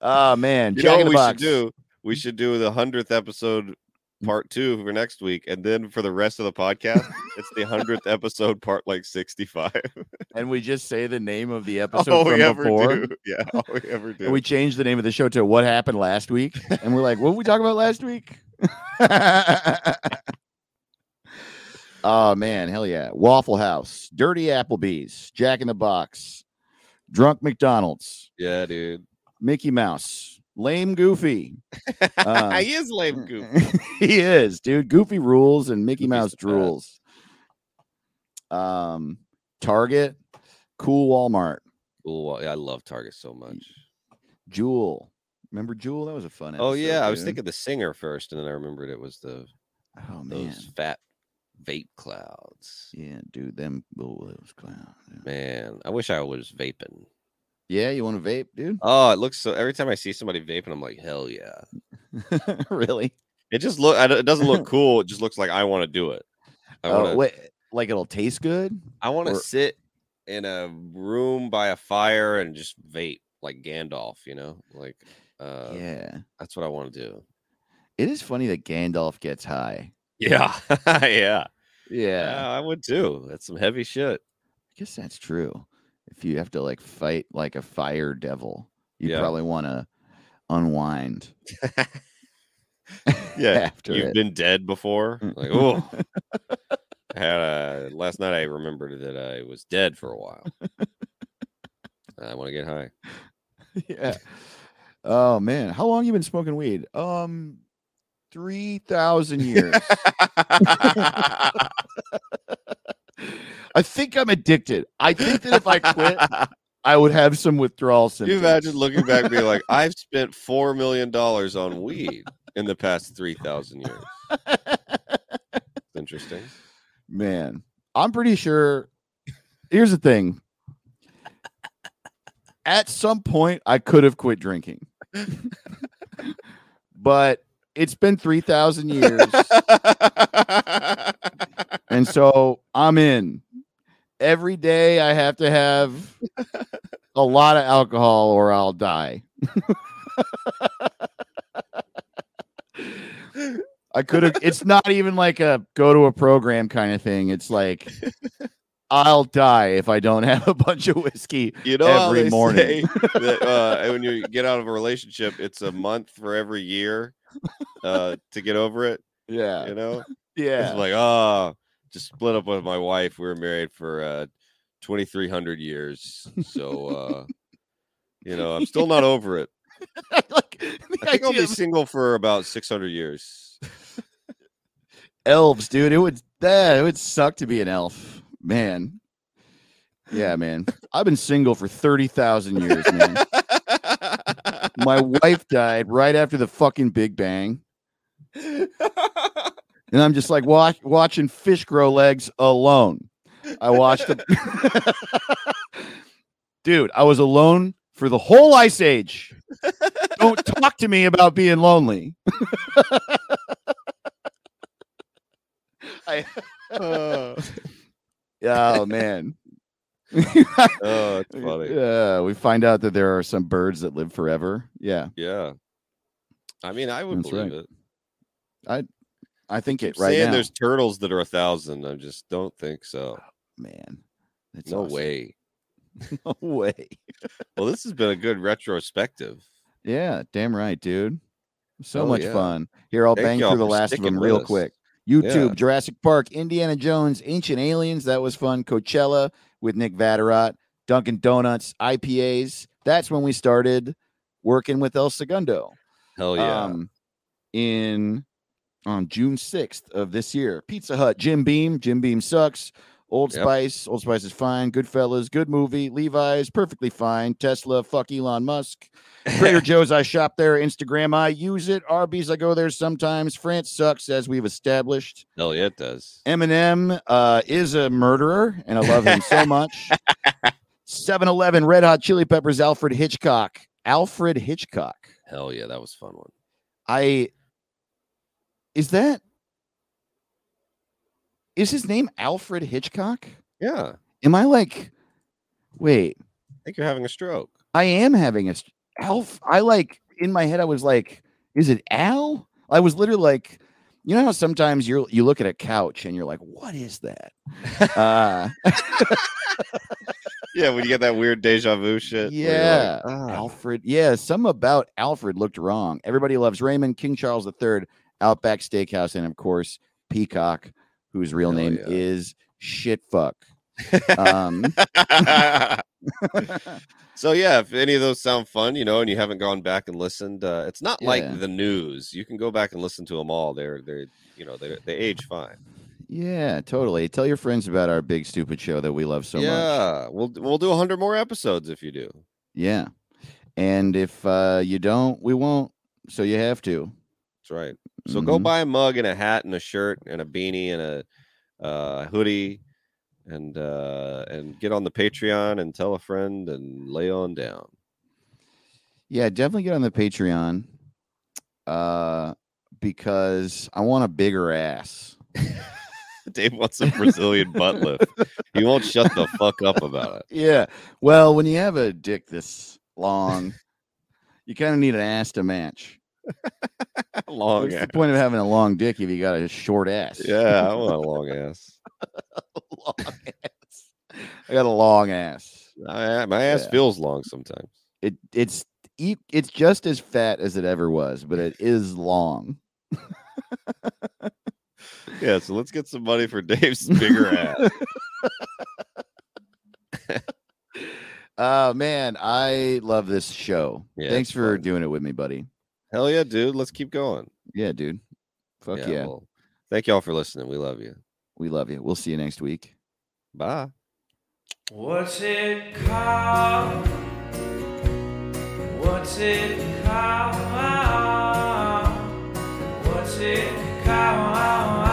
oh [LAUGHS] man, you Jack know what we should do? We should do the hundredth episode part two for next week, and then for the rest of the podcast, [LAUGHS] it's the hundredth episode part like sixty-five. and we just say the name of the [LAUGHS] episode all from we ever before. do. Yeah, [LAUGHS] all we ever do. And we changed the name of the show to "What Happened Last Week," and we're like, "What did we talk about last week?" oh man, hell yeah! Waffle House, Dirty Applebee's, Jack in the Box, Drunk McDonald's, yeah, dude. Mickey Mouse, Lame Goofy. [LAUGHS] Uh, he is lame goofy. [LAUGHS] he is, dude. Goofy rules and Mickey Goofy's Mouse the drools. Um, Target, Cool Walmart, Cool. I love Target so much. Jewel. Remember Jewel? That was a fun. Oh episode, yeah, I was thinking the singer first, and then I remembered it was the Oh man, those fat vape clouds. yeah, dude. Them oh, those clowns. yeah. Man, I wish I was vaping. Yeah, you want to vape, dude? Oh, it looks so. Every time I see somebody vaping, I'm like, hell yeah. [LAUGHS] really? It just look. It doesn't look [LAUGHS] cool. It just looks like I want to do it. I Oh, want to. wait, like it'll taste good? I want to or- sit in a room by a fire and just vape like Gandalf. You know, like uh, yeah. that's what I want to do. It is funny that Gandalf gets high. [LAUGHS] Yeah, Yeah, yeah. I would too. That's some heavy shit. I guess that's true. If you have to like fight like a fire devil, you Yeah. probably want to unwind. [LAUGHS] Yeah, [LAUGHS] after You've it. been dead before. Like, oh, I [LAUGHS] had a last night. I remembered that I was dead for a while. I want to get high. yeah. Oh man, how long you been smoking weed? Um, three thousand years. I think I'm addicted. I think that if I quit, [LAUGHS] I would have some withdrawal Can symptoms. you imagine looking back and being like, [LAUGHS] I've spent four million dollars on weed in the past three thousand years. Interesting. Man, I'm pretty sure. Here's the thing. At some point, I could have quit drinking, [LAUGHS] but it's been three thousand years, and so I'm in. Every day, I have to have [LAUGHS] a lot of alcohol, or I'll die. I could have. It's not even like a go to a program kind of thing. It's like I'll die if I don't have a bunch of whiskey. You know Every morning. that uh, when you get out of a relationship, it's a month for every year uh, to get over it. Yeah, You know, yeah. it's like oh, just split up with my wife. We were married for uh, twenty three hundred years, so uh, you know I'm still not over it. [LAUGHS] like I think I'll be of single for about six hundred years. [LAUGHS] elves, dude. It would that it would suck to be an elf, man. Yeah, man. I've been single for thirty thousand years, man. [LAUGHS] My wife died right after the fucking Big Bang. And I'm just like watch, watching fish grow legs alone. I watched them. [LAUGHS] Dude, I was alone for the whole ice age. Don't talk to me about being lonely. [LAUGHS] I, [LAUGHS] oh, oh man. Oh, it's funny. Yeah, we find out that there are some birds that live forever. Yeah, Yeah, I mean, I would That's believe right. it. I think it right saying now. there's turtles that are a thousand. I just don't think so. Man, that's no awesome. way. [LAUGHS] No way. Well, this has been a good retrospective. Yeah, damn right, dude. So Hell much yeah. fun. Here, I'll Thank bang through the last of them real us. quick. YouTube, Yeah. Jurassic Park, Indiana Jones, Ancient Aliens. That was fun. Coachella with Nick Vatterott, Dunkin' Donuts, IPAs. That's when we started working with El Segundo. Hell yeah. Um, in on June 6th of this year. Pizza Hut, Jim Beam, Jim Beam sucks. Old Yep. Spice, Old Spice is fine. Goodfellas, good movie. Levi's, perfectly fine. Tesla, fuck Elon Musk. [LAUGHS] Trader Joe's, I shop there. Instagram, I use it. Arby's, I go there sometimes. France sucks, as we've established. Hell yeah, it does. Eminem uh, is a murderer, and I love him so [LAUGHS] much. 7 Eleven, Red Hot Chili Peppers, Alfred Hitchcock. Alfred Hitchcock. Hell yeah, that was a fun one. I is that is his name Alfred Hitchcock? Yeah. Am I like wait, I think you're having a stroke. I am having a st- Alf I like in my head I was like, is it Al? I was literally like, you know how sometimes you're you look at a couch and you're like, what is that? [LAUGHS] uh Yeah, when you get that weird deja vu shit. you're like, yeah. "Ah." Alfred. Yeah, some about Alfred looked wrong. Everybody loves Raymond, King Charles III, Outback Steakhouse, and of course, Peacock, whose real Hell name yeah. is Shitfuck. Um, [LAUGHS] [LAUGHS] so yeah, if any of those sound fun, you know, and you haven't gone back and listened, uh, it's not Yeah. like the news. You can go back and listen to them all. They're they're you know they they age fine. yeah, totally. Tell your friends about our big stupid show that we love so much. yeah, we'll we'll do hundred more episodes if you do. Yeah. And if uh, you don't, we won't. So you have to. That's right. So go Mhm. buy a mug and a hat and a shirt and a beanie and a uh, hoodie and uh, and get on the Patreon and tell a friend and lay on down. Yeah, definitely get on the Patreon. Uh, because I want a bigger ass. [LAUGHS] Dave wants a Brazilian butt lift. He won't shut the fuck up about it. Yeah. Well, when you have a dick this long, you kind of need an ass to match. [LAUGHS] Long What's ass. the point of having a long dick if you got a short ass? Yeah, I want a long ass. [LAUGHS] long ass. I got a long ass. I, my ass Yeah. feels long sometimes. It it's it's just as fat as it ever was, but it is long. [LAUGHS] Yeah, so let's get some money for Dave's bigger ass. Oh man, I love this show. Yeah, Thanks for fun. doing it with me, buddy. Hell yeah, dude. Let's keep going. Yeah, dude. Fuck yeah. yeah. Well, thank y'all for listening. We love you. We love you. We'll see you next week. Bye. What's it called? What's it called? What's it called?